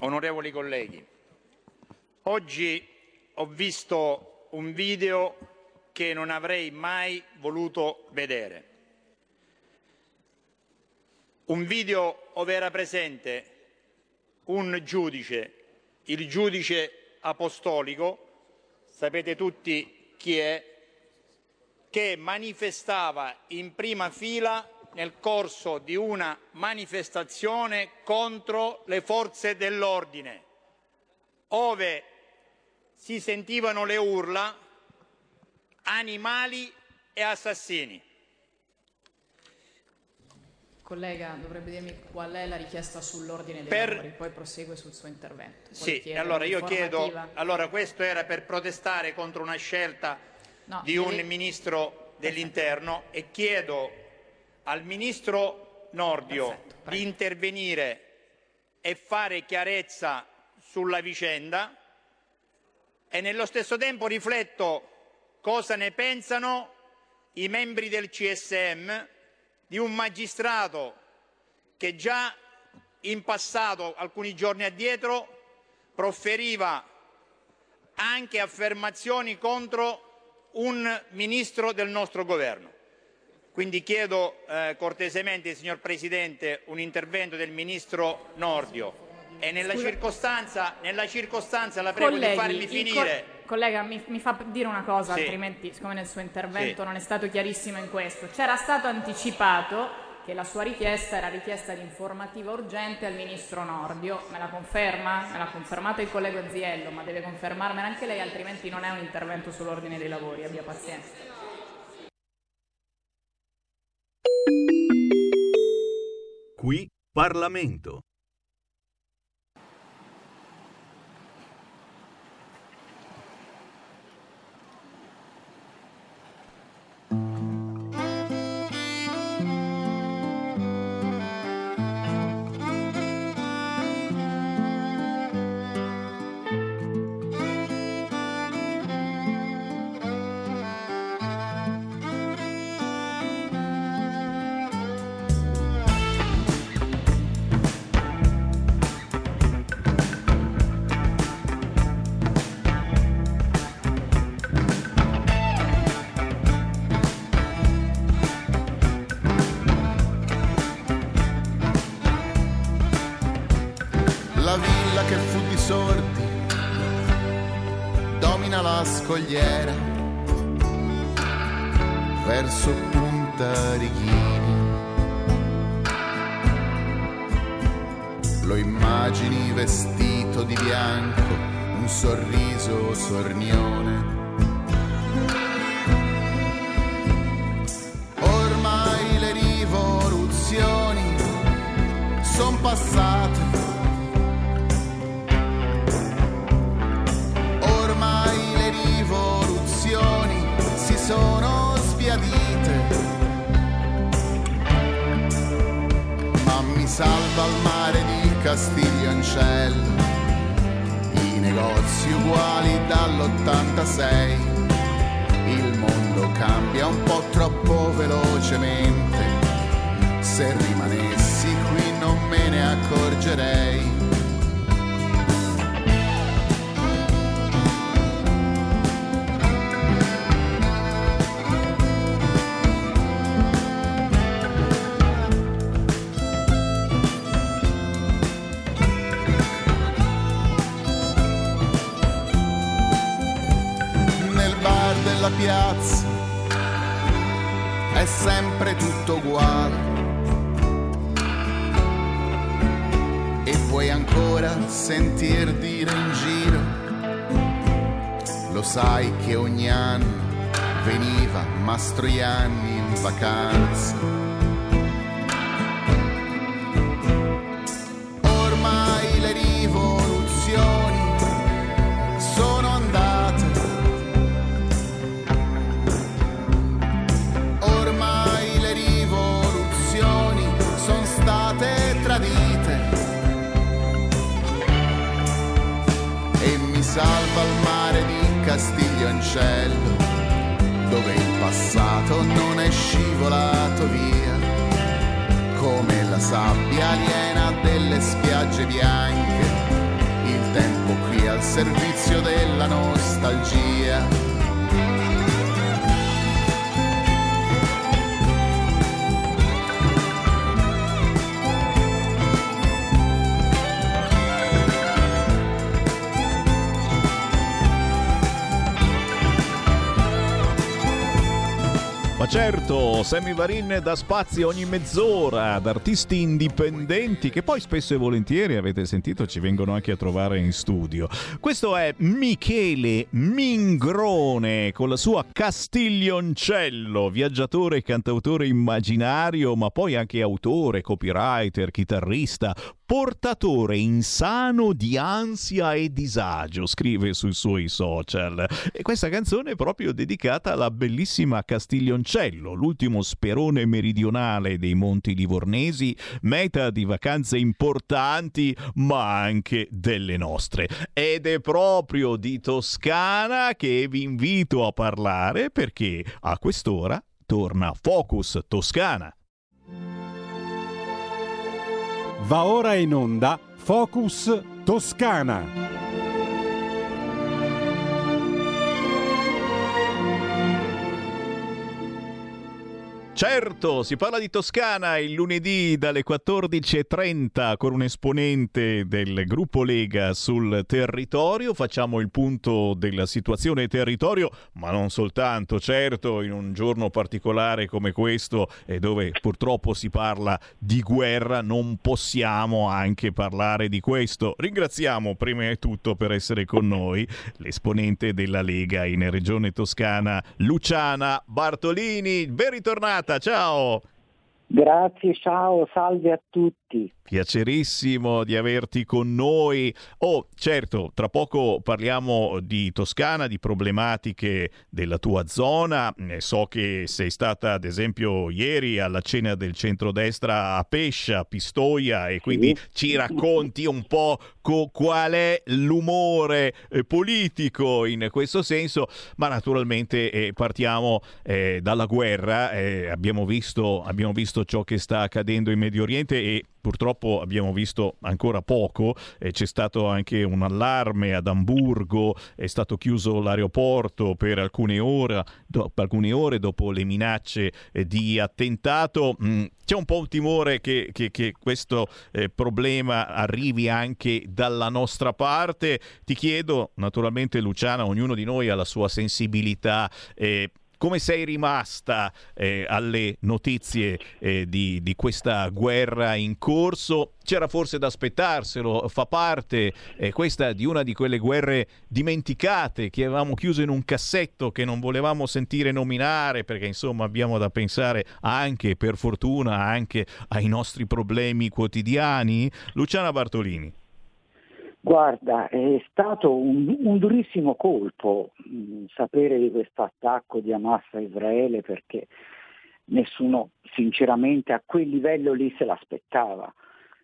onorevoli colleghi, oggi ho visto un video che non avrei mai voluto vedere. Un video dove era presente un giudice, il giudice apostolico, sapete tutti chi è, che manifestava in prima fila nel corso di una manifestazione contro le forze dell'ordine, ove si sentivano le urla animali e assassini. Collega, dovrebbe dirmi qual è la richiesta sull'ordine dei Per- lavori, poi prosegue sul suo intervento. Vuole Sì, allora io chiedo, allora questo era per protestare contro una scelta No, di un ministro dell'interno e chiedo al ministro Nordio di intervenire e fare chiarezza sulla vicenda e nello stesso tempo rifletto cosa ne pensano i membri del CSM di un magistrato che già in passato, alcuni giorni addietro, proferiva anche affermazioni contro un ministro del nostro governo. Quindi chiedo eh, cortesemente, signor Presidente, un intervento del ministro Nordio E nella circostanza, nella circostanza la prego Colleghi, di farmi finire. co- collega, mi, mi fa dire una cosa, Sì. altrimenti, siccome nel suo intervento Sì. non è stato chiarissimo in questo, c'era stato anticipato che la sua richiesta era richiesta di informativa urgente al ministro Nordio. Me la conferma? Me l'ha confermato il collega Ziello, ma deve confermarmela anche lei, altrimenti non è un intervento sull'ordine dei lavori. Abbia pazienza. Qui Parlamento. Scogliera verso Punta Righini. Lo immagini vestito di bianco, un sorriso sornione. Ormai le rivoluzioni son passate salva il mare di Castiglioncello, i negozi uguali dall'86, il mondo cambia un po' troppo velocemente, se rimanessi qui non me ne accorgerei. Piazza è sempre tutto uguale. E puoi ancora sentir dire in giro, lo sai che ogni anno veniva Mastroianni in vacanza. Passato non è scivolato via come la sabbia aliena delle spiagge bianche il tempo qui al servizio della nostalgia certo, Sammy Varin dà spazio ogni mezz'ora ad artisti indipendenti che poi spesso e volentieri, avete sentito, ci vengono anche a trovare in studio. Questo è Michele Mingrone con la sua Castiglioncello, viaggiatore e cantautore immaginario, ma poi anche autore, copywriter, chitarrista, portatore insano di ansia e disagio, scrive sui suoi social. E questa canzone è proprio dedicata alla bellissima Castiglioncello, l'ultimo sperone meridionale dei Monti Livornesi, meta di vacanze importanti, ma anche delle nostre. Ed è proprio di Toscana che vi invito a parlare perché a quest'ora torna Focus Toscana. Va ora in onda Focus Toscana. Certo, si parla di Toscana il lunedì dalle 14.30 con un esponente del gruppo Lega sul territorio. Facciamo il punto della situazione territorio, ma non soltanto, certo, in un giorno particolare come questo, eh, dove purtroppo si parla di guerra, non possiamo anche parlare di questo. Ringraziamo prima di tutto per essere con noi l'esponente della Lega in Regione Toscana, Luciana Bartolini. Ben ritornata ciao! Grazie, ciao, salve a tutti. Piacerissimo di averti con noi. Oh, certo, tra poco parliamo di Toscana, di problematiche della tua zona. So che sei stata, ad esempio, ieri alla cena del centrodestra a Pescia, Pistoia, e quindi ci racconti un po' co- qual è l'umore eh, politico in questo senso. Ma naturalmente eh, partiamo eh, dalla guerra. Eh, abbiamo visto, abbiamo visto ciò che sta accadendo in Medio Oriente e purtroppo abbiamo visto ancora poco, eh, c'è stato anche un allarme ad Amburgo, è stato chiuso l'aeroporto per alcune ore, do, alcune ore dopo le minacce eh, di attentato. Mm, c'è un po' un timore che, che, che questo eh, problema arrivi anche dalla nostra parte. Ti chiedo, naturalmente Luciana, ognuno di noi ha la sua sensibilità. Come sei rimasta eh, alle notizie eh, di, di, questa guerra in corso? C'era forse da aspettarselo, fa parte eh, questa di una di quelle guerre dimenticate che avevamo chiuso in un cassetto che non volevamo sentire nominare perché insomma abbiamo da pensare anche, per fortuna, anche ai nostri problemi quotidiani. Luciana Bartolini. Guarda, è stato un, un durissimo colpo mh, mm, sapere di questo attacco di Hamas a Israele perché nessuno sinceramente a quel livello lì se l'aspettava.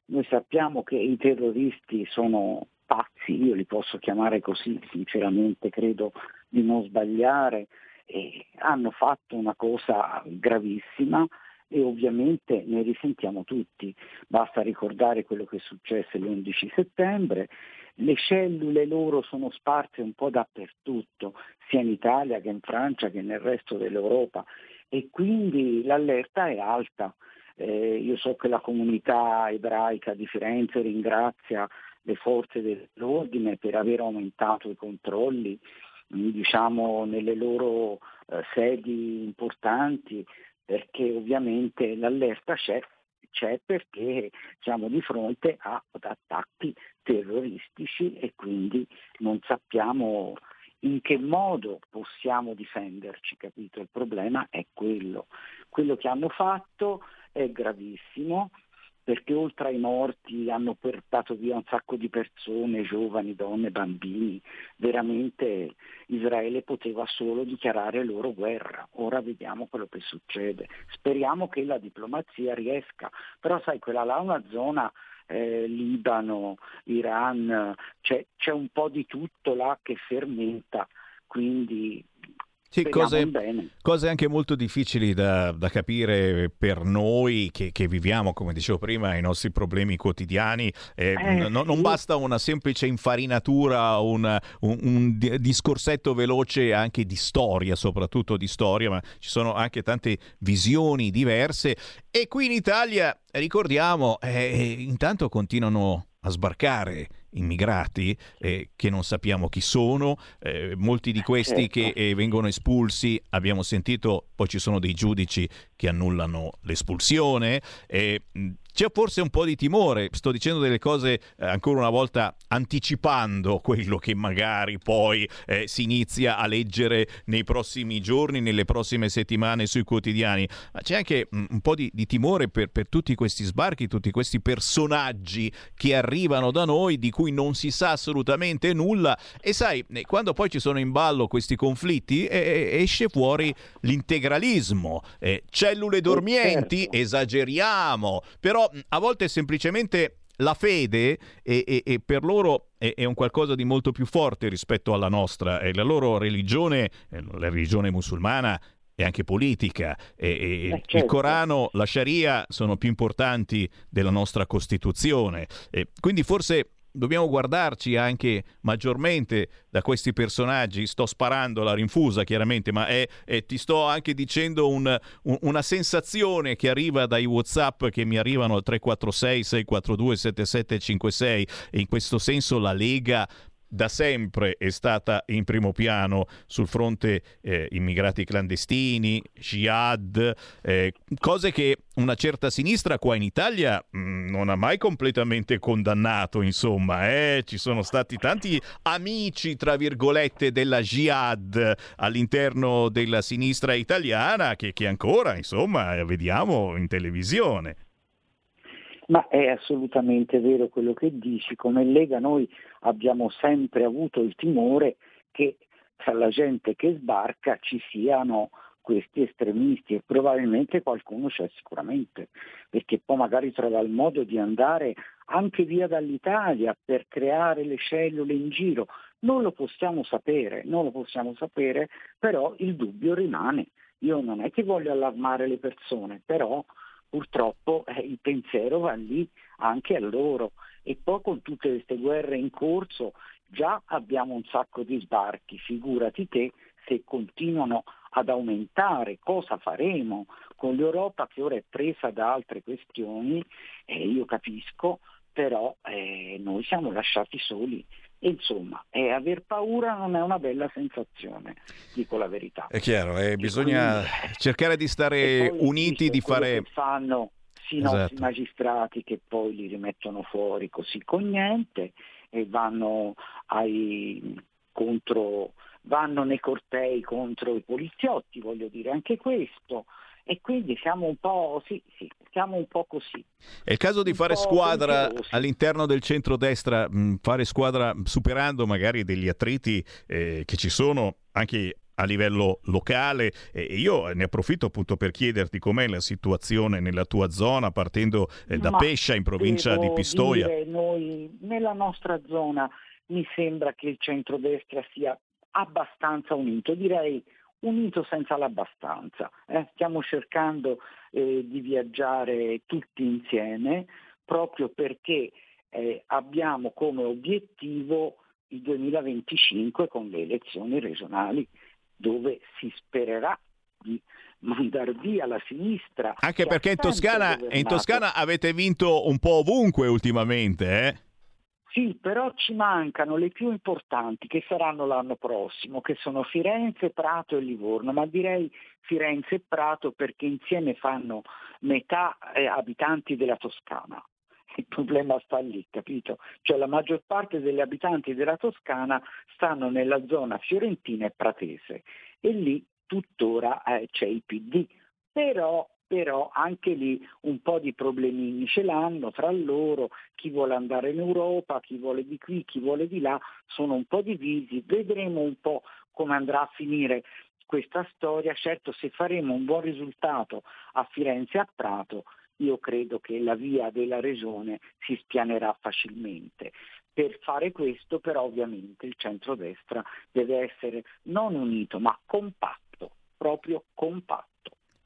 Noi sappiamo che i terroristi sono pazzi, io li posso chiamare così, sinceramente credo di non sbagliare, e hanno fatto una cosa gravissima e ovviamente ne risentiamo tutti. Basta ricordare quello che è successo l'11 settembre. Le cellule loro sono sparse un po' dappertutto, sia in Italia che in Francia che nel resto dell'Europa e quindi l'allerta è alta. Eh, io so che la comunità ebraica di Firenze ringrazia le forze dell'ordine per aver aumentato i controlli diciamo, nelle loro eh, sedi importanti, perché ovviamente l'allerta c'è, c'è perché siamo di fronte ad attacchi terroristici e quindi non sappiamo in che modo possiamo difenderci, capito? Il problema è quello. Quello che hanno fatto è gravissimo, perché oltre ai morti hanno portato via un sacco di persone, giovani, donne, bambini. Veramente Israele poteva solo dichiarare loro guerra. Ora vediamo quello che succede. Speriamo che la diplomazia riesca. Però sai, quella là è una zona eh, Libano, Iran, c'è, c'è un po' di tutto là che fermenta. Quindi sì, cose, cose, anche molto difficili da, da capire per noi che, che, viviamo, come dicevo prima, i nostri problemi quotidiani. Eh, eh, no, non basta una semplice infarinatura, un, un, un, discorsetto veloce anche di storia, soprattutto di storia, ma ci sono anche tante visioni diverse. E qui in Italia, ricordiamo, eh, intanto continuano a sbarcare immigrati eh, che non sappiamo chi sono, eh, molti di questi certo. che eh, vengono espulsi, abbiamo sentito, poi ci sono dei giudici che annullano l'espulsione. C'è forse un po' di timore, sto dicendo delle cose eh, ancora una volta anticipando quello che magari poi eh, si inizia a leggere nei prossimi giorni, nelle prossime settimane sui quotidiani, ma c'è anche mm, un po' di, di timore per, per, tutti questi sbarchi, tutti questi personaggi che arrivano da noi di cui non si sa assolutamente nulla e sai, eh, quando poi ci sono in ballo questi conflitti eh esce fuori l'integralismo, eh, cellule dormienti, certo. esageriamo, però a volte semplicemente la fede è, è, è per loro è, è, un qualcosa di molto più forte rispetto alla nostra e la loro religione, eh, la religione musulmana è anche politica e, e eh, certo. il Corano, la Sharia sono più importanti della nostra Costituzione. E quindi forse dobbiamo guardarci anche maggiormente da questi personaggi. Sto sparando la rinfusa, chiaramente, ma è, è, ti sto anche dicendo un, un, una sensazione che arriva dai WhatsApp che mi arrivano al 346 642 7756 e in questo senso la Lega da sempre è stata in primo piano sul fronte eh, immigrati clandestini, jihad, eh, cose che una certa sinistra qua in Italia mh, mm, non ha mai completamente condannato, insomma, eh? ci sono stati tanti amici, tra virgolette, della jihad all'interno della sinistra italiana che, che ancora, insomma, vediamo in televisione. Ma è assolutamente vero quello che dici, come Lega noi abbiamo sempre avuto il timore che tra la gente che sbarca ci siano questi estremisti e probabilmente qualcuno c'è sicuramente, perché poi magari trova il modo di andare anche via dall'Italia per creare le cellule in giro. Non lo possiamo sapere, non lo possiamo sapere, però il dubbio rimane. Io non è che voglio allarmare le persone, però purtroppo eh, il pensiero va lì anche a loro. E poi con tutte queste guerre in corso già abbiamo un sacco di sbarchi, figurati te se continuano ad aumentare, cosa faremo? Con l'Europa che ora è presa da altre questioni, eh, io capisco, però eh, noi siamo lasciati soli insomma, eh, aver paura non è una bella sensazione, dico la verità. È chiaro, eh, bisogna quindi, cercare di stare uniti, di fare... fanno sì, esatto. nostri magistrati che poi li rimettono fuori così con niente e vanno ai contro vanno nei cortei contro i poliziotti, voglio dire anche questo e quindi siamo un po', sì, sì, siamo un po' così. È il caso di un fare squadra all'interno del centrodestra, fare squadra superando magari degli attriti eh, che ci sono anche a livello locale e io ne approfitto appunto per chiederti com'è la situazione nella tua zona partendo eh, da Ma Pescia in provincia di Pistoia. Dire, noi nella nostra zona mi sembra che il centrodestra sia abbastanza unito, direi unito senza l'abbastanza. Eh? Stiamo cercando eh, di viaggiare tutti insieme proprio perché eh, abbiamo come obiettivo il 2025 con le elezioni regionali dove si spererà di mandare via la sinistra. Anche perché in Toscana, in Toscana, avete vinto un po' ovunque ultimamente, eh? Sì, però ci mancano le più importanti che saranno l'anno prossimo, che sono Firenze, Prato e Livorno, ma direi Firenze e Prato perché insieme fanno metà eh, abitanti della Toscana. Il problema sta lì, capito? Cioè la maggior parte degli abitanti della Toscana stanno nella zona fiorentina e pratese e lì tuttora eh, c'è il PD. Però però anche lì un po' di problemini ce l'hanno tra loro, chi vuole andare in Europa, chi vuole di qui, chi vuole di là, sono un po' divisi, vedremo un po' come andrà a finire questa storia, certo se faremo un buon risultato a Firenze e a Prato, io credo che la via della regione si spianerà facilmente. Per fare questo però ovviamente il centrodestra deve essere non unito ma compatto, proprio compatto.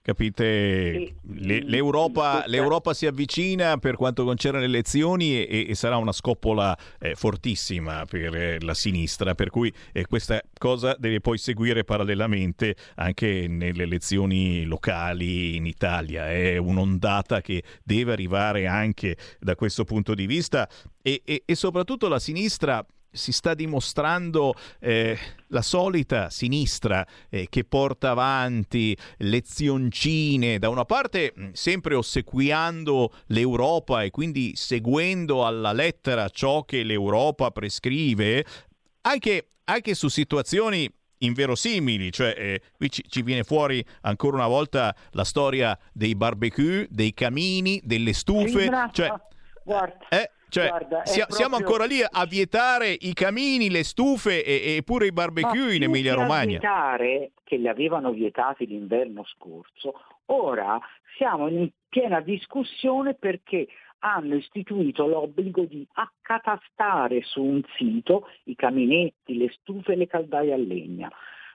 Capite? L'Europa, L'Europa, si avvicina per quanto concerne le elezioni e, e sarà una scoppola eh, fortissima per eh, la sinistra, per cui eh, questa cosa deve poi seguire parallelamente anche nelle elezioni locali in Italia. È un'ondata che deve arrivare anche da questo punto di vista e, e, e soprattutto la sinistra si sta dimostrando eh, la solita sinistra eh, che porta avanti lezioncine, da una parte sempre ossequiando l'Europa e quindi seguendo alla lettera ciò che l'Europa prescrive, anche, anche su situazioni inverosimili, cioè eh, qui ci, ci, viene fuori ancora una volta la storia dei barbecue, dei camini, delle stufe, cioè, Guarda. Eh, cioè, Guarda, proprio... siamo ancora lì a vietare i camini, le stufe e, e pure i barbecue in Emilia Romagna. vietare che li avevano vietati l'inverno scorso, ora siamo in piena discussione perché hanno istituito l'obbligo di accatastare su un sito i caminetti, le stufe e le caldaie a legna.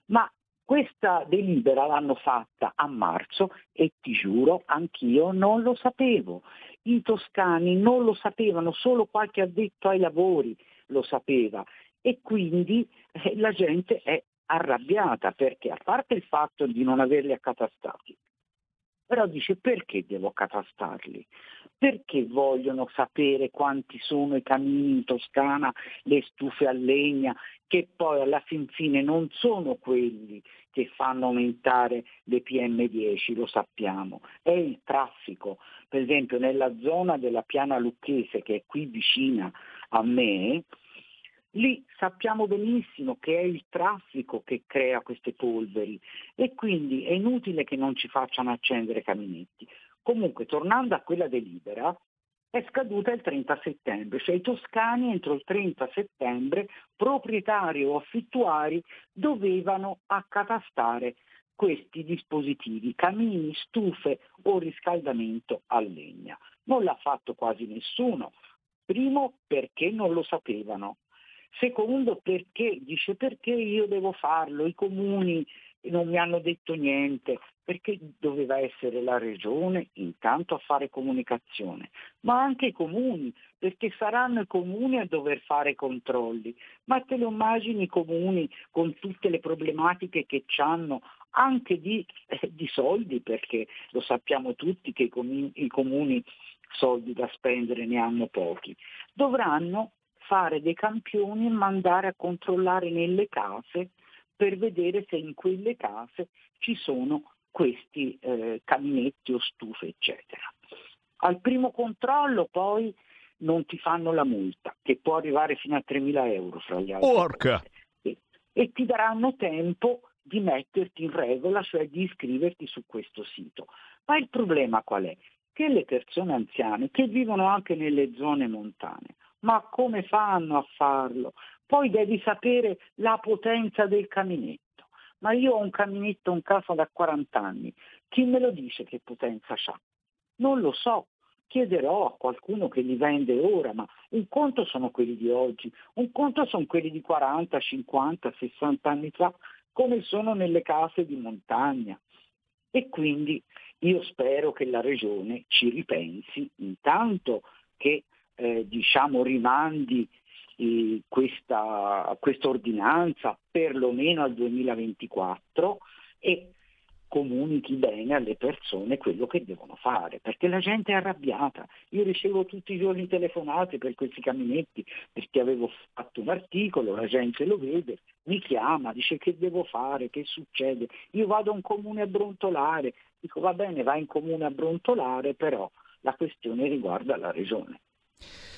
Ma Questa delibera l'hanno fatta a marzo e ti giuro, anch'io non lo sapevo. I toscani non lo sapevano, solo qualche addetto ai lavori lo sapeva e quindi eh, la gente è arrabbiata perché a parte il fatto di non averli accatastati, però dice perché devo accatastarli? Perché vogliono sapere quanti sono i camini in Toscana, le stufe a legna, che poi alla fin fine non sono quelli che fanno aumentare le PM10, lo sappiamo, è il traffico. Per esempio nella zona della piana lucchese che è qui vicina a me, Lì sappiamo benissimo che è il traffico che crea queste polveri e quindi è inutile che non ci facciano accendere caminetti. Comunque, tornando a quella delibera, è scaduta il 30 settembre, cioè i toscani entro il 30 settembre, proprietari o affittuari, dovevano accatastare questi dispositivi, camini, stufe o riscaldamento a legna. Non l'ha fatto quasi nessuno. Primo perché non lo sapevano, Secondo perché, dice perché io devo farlo, i comuni non mi hanno detto niente, perché doveva essere la regione intanto a fare comunicazione, ma anche i comuni, perché saranno i comuni a dover fare controlli. Ma te lo immagini i comuni con tutte le problematiche che hanno anche di, eh, di, soldi, perché lo sappiamo tutti che i comuni, i comuni soldi da spendere ne hanno pochi, dovranno fare dei campioni e mandare a controllare nelle case per vedere se in quelle case ci sono questi eh, caminetti o stufe, eccetera. Al primo controllo poi non ti fanno la multa, che può arrivare fino a 3.000 euro fra gli altri. Porca! E, e ti daranno tempo di metterti in regola, cioè di iscriverti su questo sito. Ma il problema qual è? Che le persone anziane, che vivono anche nelle zone montane, ma come fanno a farlo? Poi devi sapere la potenza del caminetto. Ma io ho un caminetto in casa da 40 anni, chi me lo dice che potenza ha? Non lo so, chiederò a qualcuno che li vende ora, ma un conto sono quelli di oggi, un conto sono quelli di 40, 50, 60 anni fa, come sono nelle case di montagna. E quindi io spero che la Regione ci ripensi intanto che eh, diciamo, rimandi questa, questa ordinanza perlomeno al 2024 e comunichi bene alle persone quello che devono fare, perché la gente è arrabbiata. Io ricevo tutti i giorni telefonate per questi caminetti, perché avevo fatto un articolo, la gente lo vede, mi chiama, dice che devo fare, che succede. Io vado a un comune a brontolare, dico va bene, vai in comune a brontolare, però la questione riguarda la regione.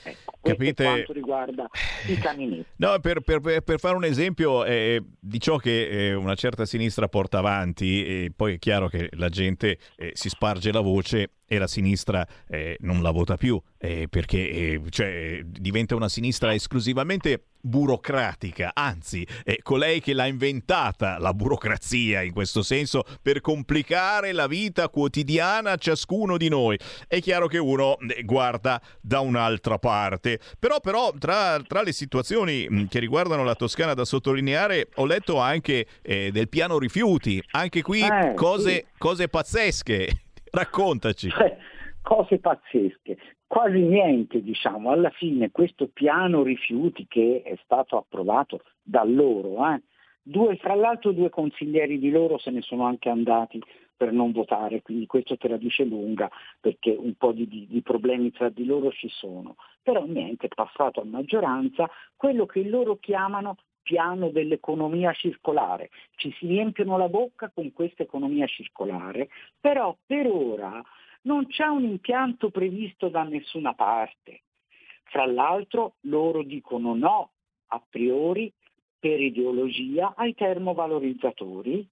Ecco, Capite? Per quanto riguarda i caminetti. No, per, per, per, fare un esempio eh, di ciò che eh, una certa sinistra porta avanti, e poi è chiaro che la gente eh, si sparge la voce e la sinistra eh, non la vota più eh, perché eh, cioè, diventa una sinistra esclusivamente burocratica, anzi è colei che l'ha inventata la burocrazia in questo senso per complicare la vita quotidiana a ciascuno di noi. È chiaro che uno eh, guarda da un'altra parte, però, però tra, tra, le situazioni mm, che riguardano la Toscana da sottolineare ho letto anche eh, del piano rifiuti, anche qui Eh, cose, sì. cose pazzesche. Raccontaci. Cioè, cose pazzesche, quasi niente diciamo, alla fine questo piano rifiuti che è stato approvato da loro, eh, due, fra l'altro due consiglieri di loro se ne sono anche andati per non votare, quindi questo te la dice lunga perché un po' di, di- di problemi tra di loro ci sono, però niente, è passato a maggioranza quello che loro chiamano piano dell'economia circolare. Ci si riempiono la bocca con questa economia circolare, però per ora non c'è un impianto previsto da nessuna parte. Fra l'altro loro dicono no a priori per ideologia ai termovalorizzatori,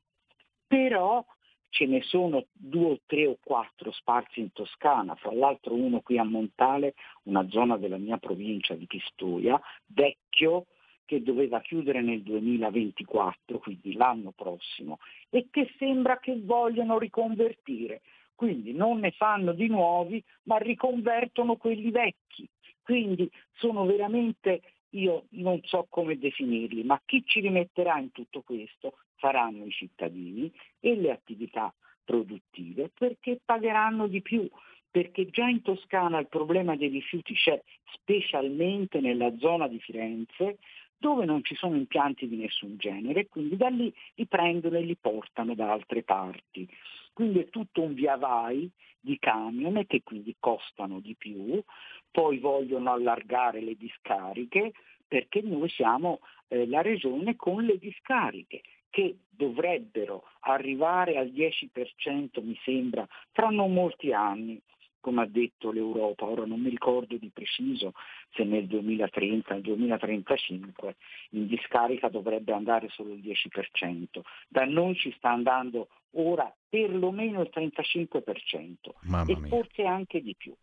però ce ne sono due o tre o quattro sparsi in Toscana, fra l'altro uno qui a Montale, una zona della mia provincia di Pistoia, vecchio, che doveva chiudere nel 2024, quindi l'anno prossimo, e che sembra che vogliono riconvertire. Quindi non ne fanno di nuovi, ma riconvertono quelli vecchi. Quindi sono veramente io non so come definirli, ma chi ci rimetterà in tutto questo saranno i cittadini e le attività produttive perché pagheranno di più, perché già in Toscana il problema dei rifiuti c'è, specialmente nella zona di Firenze, dove non ci sono impianti di nessun genere, quindi da lì li prendono e li portano da altre parti. Quindi è tutto un via vai di camion che quindi costano di più, poi vogliono allargare le discariche perché noi siamo eh, la regione con le discariche che dovrebbero arrivare al 10% mi sembra tra non molti anni come ha detto l'Europa, ora non mi ricordo di preciso se nel 2030, nel 2035 in discarica dovrebbe andare solo il 10%, da noi ci sta andando ora perlomeno il 35% Mamma e mia. forse anche di più.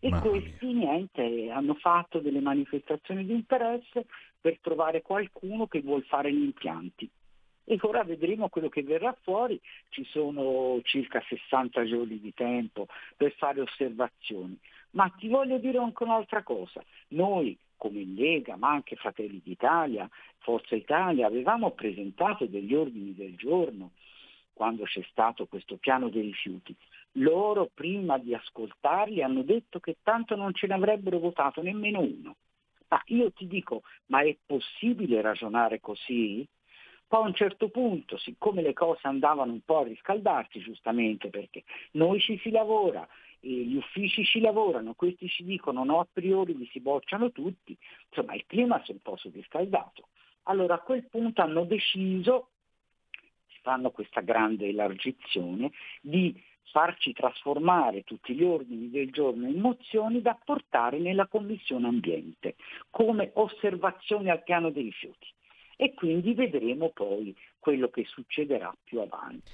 E Mamma questi niente, hanno fatto delle manifestazioni di interesse per trovare qualcuno che vuol fare gli impianti. E ora vedremo quello che verrà fuori, ci sono circa 60 giorni di tempo per fare osservazioni. Ma ti voglio dire anche un'altra cosa, noi come Lega, ma anche Fratelli d'Italia, Forza Italia, avevamo presentato degli ordini del giorno quando c'è stato questo piano dei rifiuti. Loro prima di ascoltarli hanno detto che tanto non ce ne avrebbero votato nemmeno uno. Ma io ti dico, ma è possibile ragionare così? Poi a un certo punto, siccome le cose andavano un po' a riscaldarsi, giustamente perché noi ci si lavora, gli uffici ci lavorano, questi ci dicono no a priori, li si bocciano tutti, insomma il clima si è un po' surriscaldato. Allora a quel punto hanno deciso, fanno questa grande elargizione, di farci trasformare tutti gli ordini del giorno in mozioni da portare nella Commissione Ambiente come osservazioni al piano dei rifiuti e quindi vedremo poi quello che succederà più avanti.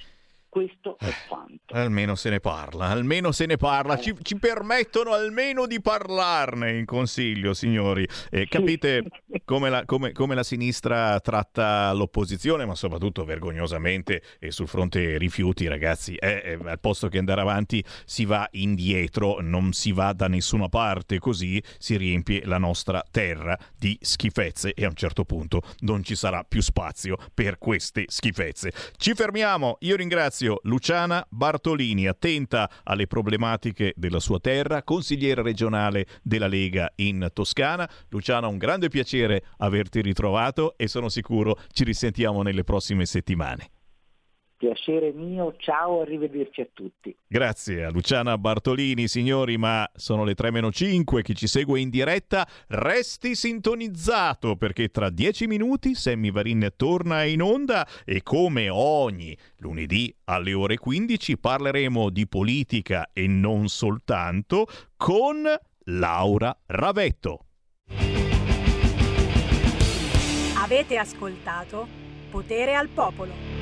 Questo è quanto. Almeno se ne parla, almeno se ne parla, ci, ci permettono almeno di parlarne in consiglio, signori. E capite come la, come- come la sinistra tratta l'opposizione, ma soprattutto vergognosamente e sul fronte rifiuti, ragazzi, eh, eh, al posto che andare avanti si va indietro, non si va da nessuna parte, così si riempie la nostra terra di schifezze e a un certo punto non ci sarà più spazio per queste schifezze. Ci fermiamo, io ringrazio Luciana Bartolini, attenta alle problematiche della sua terra, consigliera regionale della Lega in Toscana. Luciana, un grande piacere averti ritrovato e sono sicuro ci risentiamo nelle prossime settimane. Piacere mio, ciao, arrivederci a tutti. Grazie a Luciana Bartolini, signori, ma sono le 3 meno 5, chi ci segue in diretta resti sintonizzato perché tra 10 minuti Sammy Varin torna in onda e come ogni lunedì alle ore 15 parleremo di politica e non soltanto con Laura Ravetto. Avete ascoltato Potere al Popolo.